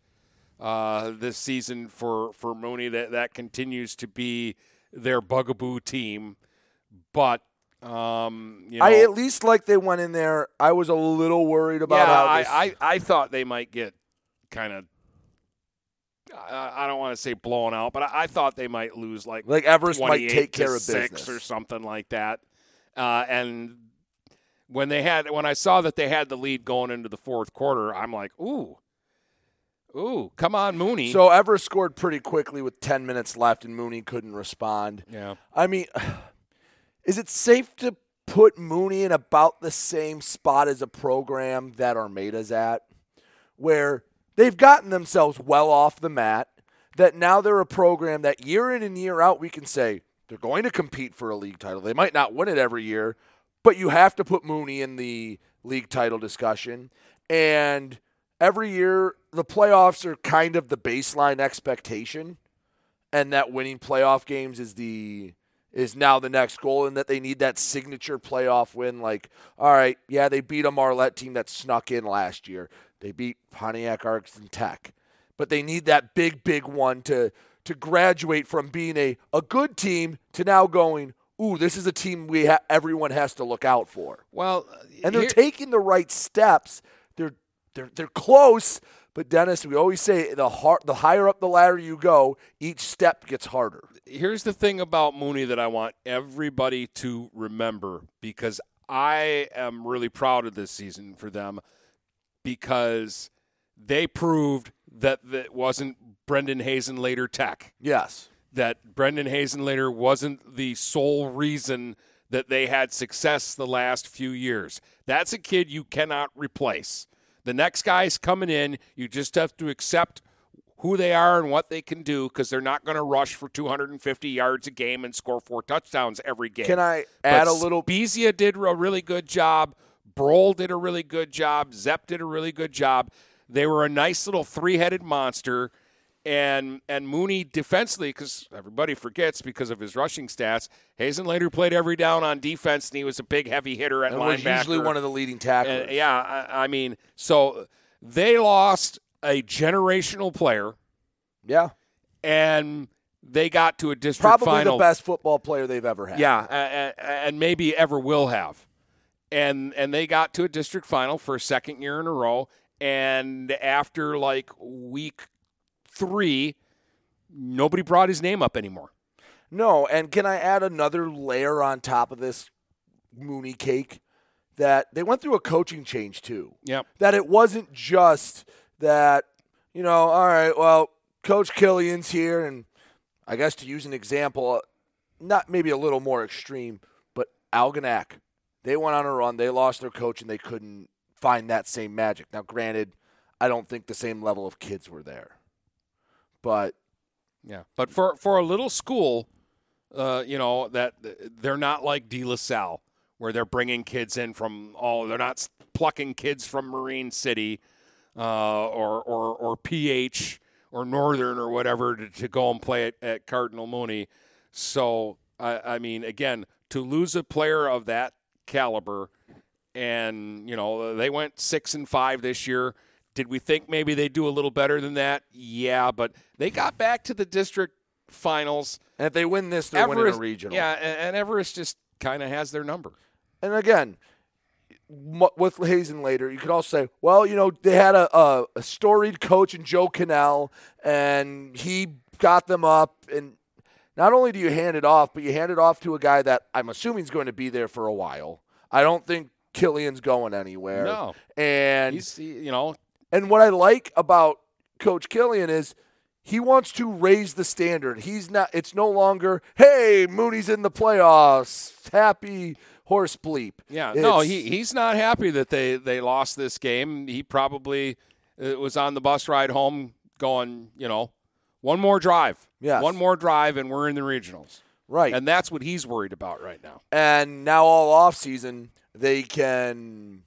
uh, this season for, for Mooney. That that continues to be their bugaboo team. But um, you know, I at least like they went in there. I was a little worried about yeah, how I, this, I, I thought they might get kind of. I, I don't want to say blown out, but I, I thought they might lose like Like Everest might take care of six business. or something like that. Uh, and when they had when I saw that they had the lead going into the fourth quarter, I'm like, ooh, ooh, come on, Mooney. So Everest scored pretty quickly with 10 minutes left, and Mooney couldn't respond. Yeah. I mean, is it safe to put Mooney in about the same spot as a program that Armada's at, where they've gotten themselves well off the mat, that now they're a program that year in and year out we can say they're going to compete for a league title. They might not win it every year, but you have to put Mooney in the league title discussion. And every year, the playoffs are kind of the baseline expectation, and that winning playoff games is the is now the next goal, and that they need that signature playoff win. Like, all right, yeah, they beat a Marlette team that snuck in last year. They beat Pontiac Arts and Tech, but they need that big, big one to to graduate from being a, a good team to now going, ooh, this is a team we ha- everyone has to look out for. Well, and they're here- taking the right steps. They're they're they're close, but Dennis, we always say the har- the higher up the ladder you go, each step gets harder. here's the thing about Mooney that I want everybody to remember because I am really proud of this season for them because they proved that it wasn't Brendan Hazen later tech. Yes. That Brendan Hazen later wasn't the sole reason that they had success the last few years. That's a kid you cannot replace. The next guy's coming in. You just have to accept who they are and what they can do because they're not going to rush for 250 yards a game and score four touchdowns every game. Can I But add a little- Bezia did a really good job. Broll did a really good job. Zepp did a really good job. They were a nice little three-headed monster. And and Mooney defensively, because everybody forgets because of his rushing stats, Hazen later played every down on defense, and he was a big, heavy hitter at And linebacker. was usually one of the leading tacklers. And, yeah, I, I mean, so they lost a generational player. Yeah. And they got to a district Probably final. the best football player they've ever had. Yeah, and, and maybe ever will have. And and they got to a district final for a second year in a row. And after like week three, nobody brought his name up anymore. No, and can I add another layer on top of this Mooney cake? That they went through a coaching change too. Yep. That it wasn't just that, you know, all right, well, Coach Killian's here, and I guess to use an example, uh, not maybe a little more extreme, but Algonac, they went on a run, they lost their coach, and they couldn't find that same magic. Now, granted, I don't think the same level of kids were there, but Yeah, but for for a little school, uh, you know that they're not like De La Salle, where they're bringing kids in from all. They're not plucking kids from Marine City, uh, or or or PH or Northern or whatever to, to go and play at, at Cardinal Mooney. So I, I mean, again, to lose a player of that caliber, and you know they went six and five this year. Did we think maybe they'd do a little better than that? Yeah, but they got back to the district finals. And if they win this, they're winning a Everest- regional. Yeah, and, and Everest just kind of has their number. And again, with Hazen later, you could also say, well, you know, they had a, a, a storied coach in Joe Cannell, and he got them up. And not only do you hand it off, but you hand it off to a guy that I'm assuming is going to be there for a while. I don't think Killian's going anywhere. No. and He's, he- you know, and what I like about Coach Killian is he wants to raise the standard. He's not. It's no longer, hey, Mooney's in the playoffs, happy horse bleep. yeah. No, he he's not happy that they they lost this game. He probably uh, was on the bus ride home, going, you know, one more drive. Yes. one more drive, and we're in the regionals. Right. and that's what he's worried about right now. and now all off season they can.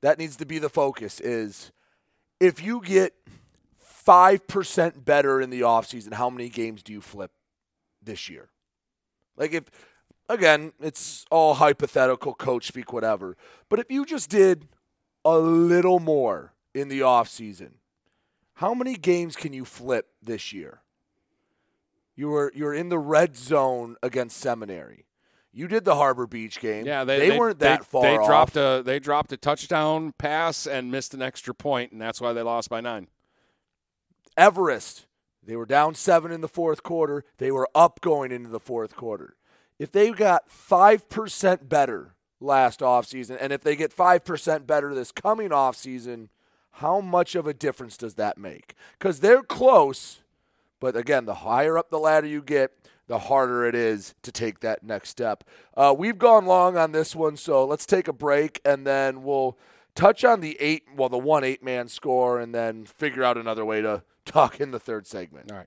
That needs to be the focus. Is if you get five percent better in the offseason, how many games do you flip this year? Like if again, it's all hypothetical, coach speak, whatever. But if you just did a little more in the offseason, how many games can you flip this year? You were you're in the red zone against Seminary. You did the Harbor Beach game. Yeah, they, weren't that they, far They off. dropped a they dropped a touchdown pass and missed an extra point, and that's why they lost by nine. Everest, they were down seven in the fourth quarter. They were up going into the fourth quarter. If they got 5% better last offseason, and if they get 5% better this coming offseason, how much of a difference does that make? Because they're close, but again, the higher up the ladder you get, the harder it is to take that next step. Uh, we've gone long on this one, so let's take a break and then we'll touch on the eight, well, the one eight man score, and then figure out another way to talk in the third segment. All right.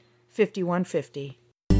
5150.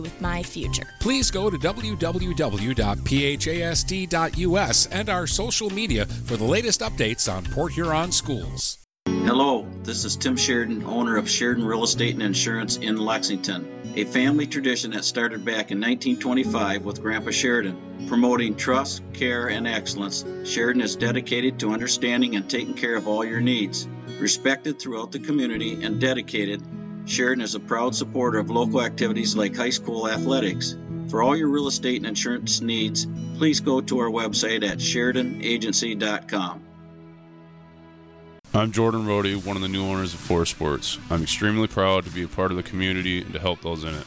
with my future. Please go to www.phasd.us and our social media for the latest updates on Port Huron schools. Hello, this is Tim Sheridan, owner of Sheridan Real Estate and Insurance in Lexington, a family tradition that started back in 1925 with Grandpa Sheridan. Promoting trust, care, and excellence, Sheridan is dedicated to understanding and taking care of all your needs. Respected throughout the community and dedicated, Sheridan is a proud supporter of local activities like high school athletics. For all your real estate and insurance needs, please go to our website at SheridanAgency.com. I'm Jordan Rohde, one of the new owners of Four Sports. I'm extremely proud to be a part of the community and to help those in it.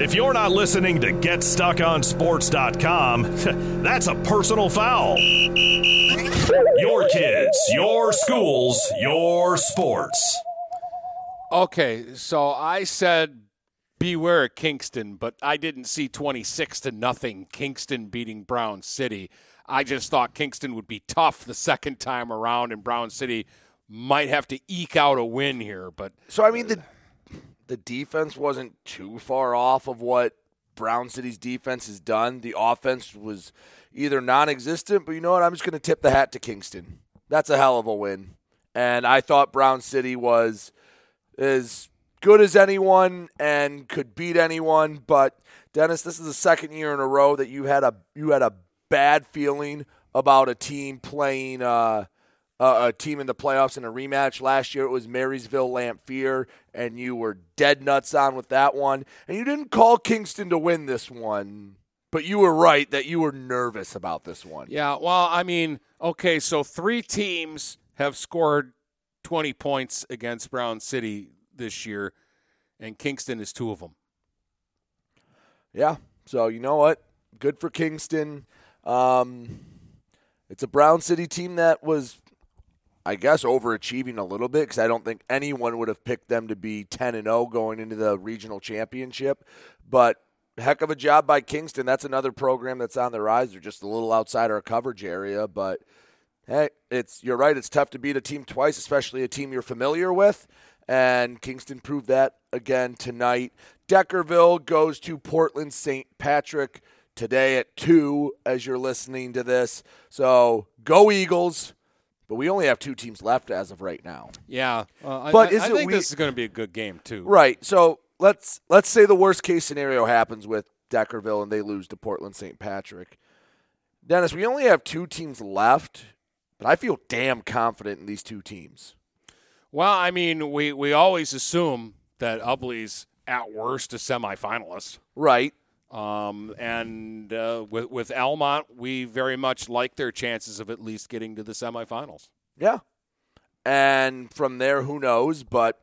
If you're not listening to GetStuckOnSports.com, that's a personal foul. Your kids, your schools, your sports. Okay, so I said beware of Kingston, but I didn't see 26 to nothing Kingston beating Brown City. I just thought Kingston would be tough the second time around and Brown City might have to eke out a win here, but So I mean the the defense wasn't too far off of what Brown City's defense has done. The offense was either non-existent, but you know what? I'm just going to tip the hat to Kingston. That's a hell of a win. And I thought Brown City was as good as anyone and could beat anyone, but Dennis, this is the second year in a row that you had a you had a bad feeling about a team playing uh, uh, a team in the playoffs in a rematch. Last year it was Marysville Lamphere, and you were dead nuts on with that one. And you didn't call Kingston to win this one, but you were right that you were nervous about this one. Yeah, well, I mean, okay, so three teams have scored 20 points against Brown City this year, and Kingston is two of them. Yeah. So you know what? Good for Kingston. Um, it's a Brown City team that was, I guess, overachieving a little bit because I don't think anyone would have picked them to be 10 and 0 going into the regional championship. But heck of a job by Kingston. That's another program that's on the rise. They're just a little outside our coverage area, but hey, it's you're right. It's tough to beat a team twice, especially a team you're familiar with. And Kingston proved that again tonight. Deckerville goes to Portland St. Patrick today at 2 as you're listening to this. So go Eagles. But we only have two teams left as of right now. Yeah, uh, But I, is I it think we- this is going to be a good game too. Right. So let's let's say the worst case scenario happens with Deckerville and they lose to Portland St. Patrick. Dennis, we only have two teams left, but I feel damn confident in these two teams. Well, I mean, we, we always assume that Ubley's at worst a semifinalist. Right. Um, and uh, with with Almont, we very much like their chances of at least getting to the semifinals. Yeah. And from there, who knows? But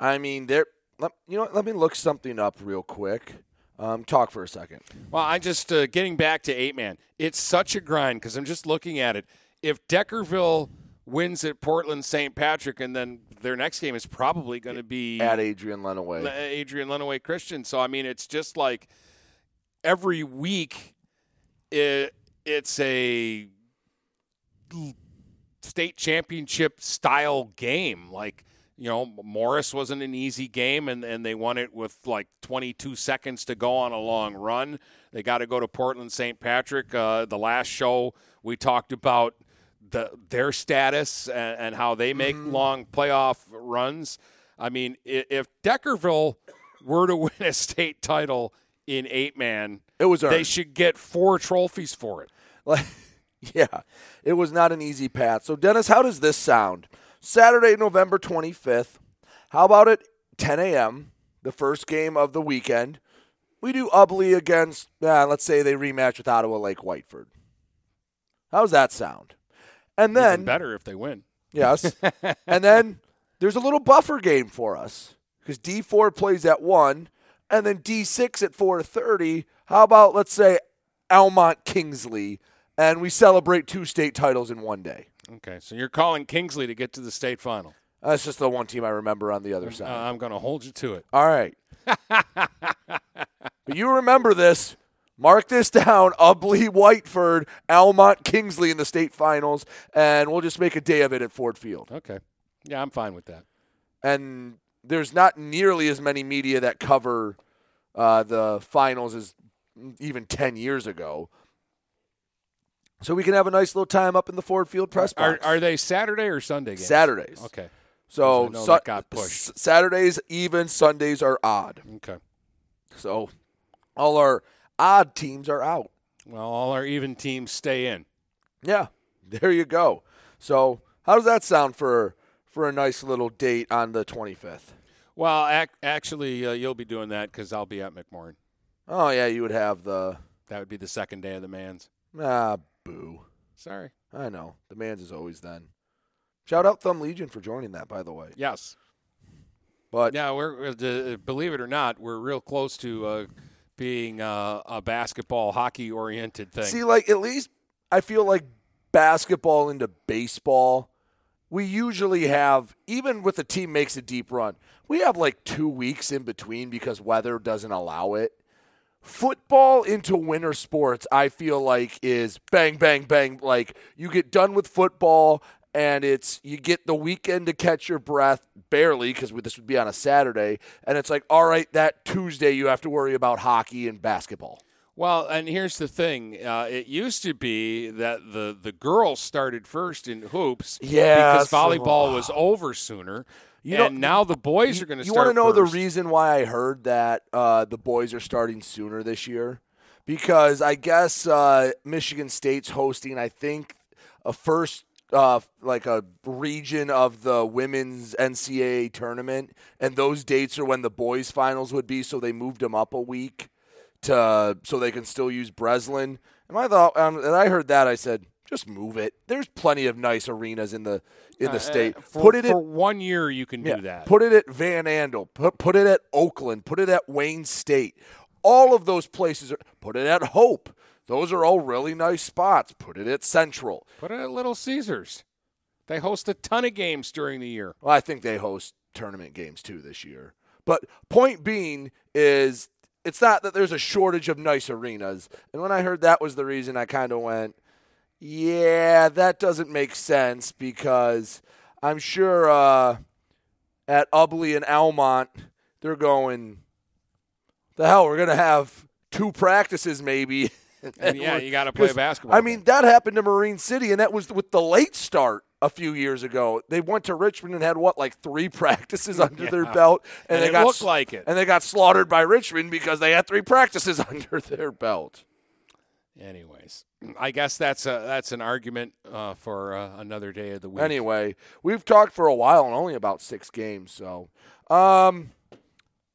I mean, there. Let, you know, let me look something up real quick. Um, talk for a second. Well, I'm just uh, getting back to eight man. It's such a grind because I'm just looking at it. If Deckerville wins at Portland St. Patrick, and then their next game is probably going to be At Adrian Lenawee. Adrian Lenawee Christian. So I mean, it's just like every week, it it's a state championship style game. Like you know, Morris wasn't an easy game, and and they won it with like 22 seconds to go on a long run. They got to go to Portland St. Patrick. Uh, the last show we talked about the their status and, and how they make long playoff runs. I mean, i- if Deckerville were to win a state title in eight man, It was they should get four trophies for it. Like, yeah, it was not an easy path. So, Dennis, how does this sound? Saturday, November 25th. How about at 10 a.m., the first game of the weekend? We do Ubley against, uh, let's say they rematch with Ottawa Lake Whiteford. How's that sound? And then, Even better if they win. Yes. and then there's a little buffer game for us because D4 plays at 1 and then D6 at 4:30. How about let's say Almont Kingsley and we celebrate two state titles in one day. Okay, so you're calling Kingsley to get to the state final. That's just the one team I remember on the other Uh, side. I'm going to hold you to it. All right. but you remember this. Mark this down. Ubley, Whiteford, Almont, Kingsley in the state finals, and we'll just make a day of it at Ford Field. Okay. Yeah, I'm fine with that. and there's not nearly as many media that cover uh, the finals as even 10 years ago. So we can have a nice little time up in the Ford Field press Are, box. are they Saturday or Sunday games? Saturdays. Okay. So I Su- got pushed. S- Saturdays even, Sundays are odd. Okay. So all our odd teams are out. Well, all our even teams stay in. Yeah, there you go. So how does that sound for for a nice little date on the 25th? Well, ac- actually, uh, you'll be doing that because I'll be at McMorran. Oh yeah, you would have the That would be the second day of the man's. ah boo. Sorry. I know the man's is always then. Shout out Thumb Legion for joining that, by the way. Yes. But yeah, we're uh, believe it or not, we're real close to uh, being uh, a basketball, hockey oriented thing. See, like at least I feel like basketball into baseball. We usually have, even with the team makes a deep run, we have like two weeks in between because weather doesn't allow it. Football into winter sports, I feel like is bang, bang, bang. Like you get done with football and it's you get the weekend to catch your breath barely because this would be on a Saturday, and it's like all right, that Tuesday you have to worry about hockey and basketball. Well, and here's the thing: uh, it used to be that the the girls started first in hoops, Yeah, because so- volleyball was over sooner. You and now the boys are going to You want to know the reason why I heard that uh, the boys are starting sooner this year? Because I guess uh, Michigan State's hosting, I think, a first uh, like a region of the women's NCAA tournament, and those dates are when the boys' finals would be. So they moved them up a week to so they can still use Breslin. And I thought, um, and I heard that, I said, just move it. There's plenty of nice arenas in the in the Uh, state. uh, for, Put it for in one year. You can yeah, do that. Put it at Van Andel. Put, put it at Oakland. Put it at Wayne State. All of those places are. Put it at Hope. Those are all really nice spots. Put it at Central. Put it at Little Caesars. They host a ton of games during the year. Well, I think they host tournament games too this year. But point being is, it's not that there's a shortage of nice arenas. And when I heard that was the reason, I kind of went, yeah, that doesn't make sense because I'm sure uh, at Ubley and Almont, they're going, the hell, we're going to have two practices maybe. And yeah, you gotta play basketball I mean, that happened to Marine City, and that was with the late start a few years ago. They went to Richmond and had what, like three practices under their belt, and, And they got looked like it. and they got slaughtered by Richmond because they had three practices under their belt. Anyways, I guess that's a that's an argument uh, for uh, another day of the week. Anyway, we've talked for a while and only about six games, so um,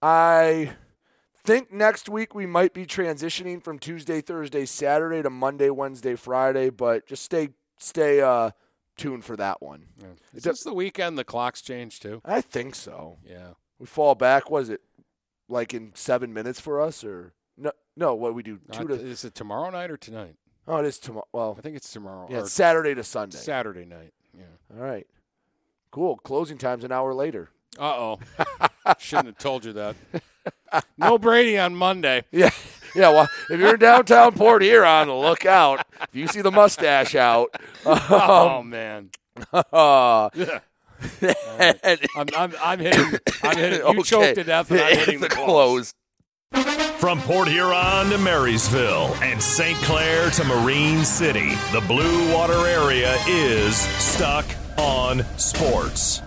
I think next week we might be transitioning from Tuesday, Thursday, Saturday to Monday, Wednesday, Friday, but just stay stay uh, tuned for that one. Is this the weekend the clocks change too? I think so. Yeah. We fall back. Was it like in seven minutes for us, or no? No, what we do two Uh, to. is it tomorrow night or tonight? Oh, it is tomorrow. Well, I think it's tomorrow. yeah, it's Saturday to Sunday. Saturday night. Yeah. All right. Cool. Closing time's an hour later. Uh oh. Shouldn't have told you that. No Brady on Monday. Yeah. Yeah, well, if you're in downtown Port Huron, look out. If you see the mustache out. Oh um, man. uh, Yeah. I'm, I'm, I'm hitting. I'm hitting. You Okay. choked to death, and I'm hitting the the close. From Port Huron to Marysville and St. Clair to Marine City, the Blue Water area is stuck on sports.